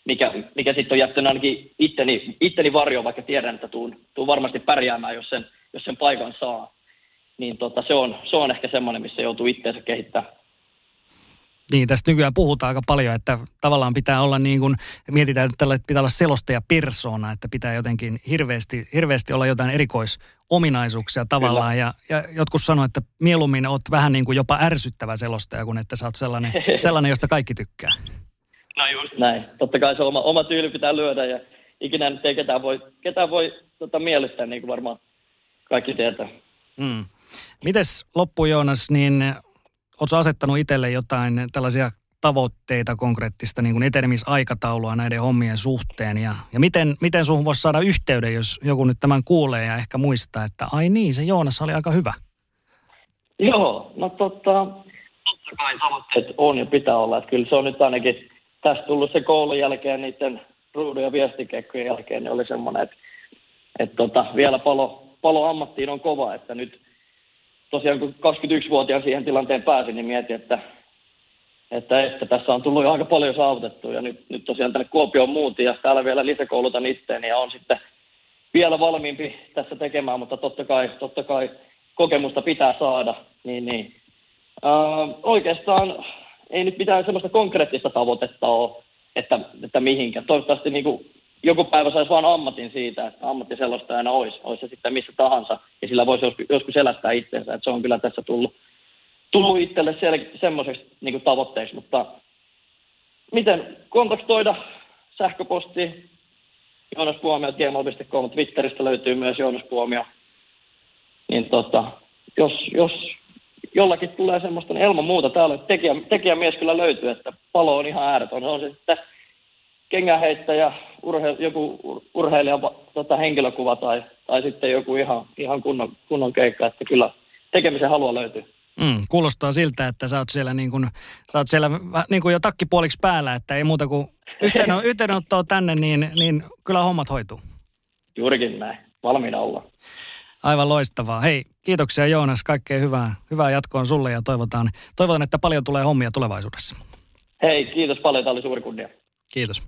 mikä, mikä sitten on jättänyt ainakin itteni, itteni varjoon, vaikka tiedän, että tuun, tuun varmasti pärjäämään, jos sen jos sen paikan saa. Niin tota, se, on, se on ehkä semmoinen, missä joutuu itseensä kehittämään. Niin, tästä nykyään puhutaan aika paljon, että tavallaan pitää olla niin kuin, mietitään, että tällä pitää olla selostaja persona, että pitää jotenkin hirveästi, hirveästi olla jotain erikoisominaisuuksia tavallaan. Ja, ja jotkut sanoo, että mieluummin olet vähän niin kuin jopa ärsyttävä selostaja, kun että sä oot sellainen, sellainen josta kaikki tykkää. No just näin. Totta kai se oma, oma tyyli pitää lyödä ja ikinä nyt ei ketään voi, ketään voi tota, miellyttää, niin kuin varmaan kaikki tietää. Mm. Mites loppu Joonas, niin oletko asettanut itselle jotain tällaisia tavoitteita, konkreettista niin kuin etenemisaikataulua näiden hommien suhteen? Ja, ja miten, miten suhun voisi saada yhteyden, jos joku nyt tämän kuulee ja ehkä muistaa, että ai niin, se Joonas oli aika hyvä? Joo, no tota, totta kai tavoitteet on ja pitää olla. Että kyllä se on nyt ainakin tässä tullut se koulun jälkeen niiden ruudun ja viestikekkojen jälkeen, niin oli semmoinen, että, että tota, vielä palo, palo ammattiin on kova, että nyt tosiaan kun 21-vuotiaan siihen tilanteen pääsin, niin mietin, että, että, että tässä on tullut jo aika paljon saavutettu ja nyt, nyt tosiaan tänne Kuopioon muuti ja täällä vielä lisäkoulutan itteeni ja on sitten vielä valmiimpi tässä tekemään, mutta totta kai, totta kai kokemusta pitää saada, niin, niin. Äh, oikeastaan ei nyt mitään sellaista konkreettista tavoitetta ole, että, että mihinkä. Toivottavasti niin kuin joku päivä saisi vain ammatin siitä, että ammattiselostajana olisi, olisi se sitten missä tahansa, ja sillä voisi joskus, joskus elästää itseensä, että se on kyllä tässä tullut, tullut itselle sel- semmoiseksi niin tavoitteeksi, mutta miten kontaktoida sähköposti? Joonas Puomio, gmail.com, Twitteristä löytyy myös Joonas Puomio. Niin tota, jos, jos jollakin tulee semmoista, niin ilman muuta täällä tekijä, tekijämies kyllä löytyy, että palo on ihan ääretön. Se on se sitten kengäheittäjä, urhe, joku urheilija, tota, henkilökuva tai, tai sitten joku ihan, ihan kunnon, kunnon keikka, että kyllä tekemisen halua löytyy. Mm, kuulostaa siltä, että sä oot siellä, niin kuin, sä oot siellä niin kuin jo takkipuoliksi päällä, että ei muuta kuin yhteyden, yhteydenottoa tänne, niin, niin kyllä hommat hoituu. Juurikin näin. Valmiina olla. Aivan loistavaa. Hei, kiitoksia Joonas. Kaikkea hyvää, hyvää jatkoa sulle ja toivotaan, toivotaan, että paljon tulee hommia tulevaisuudessa. Hei, kiitos paljon. Tämä oli suuri kunnia. Kiitos.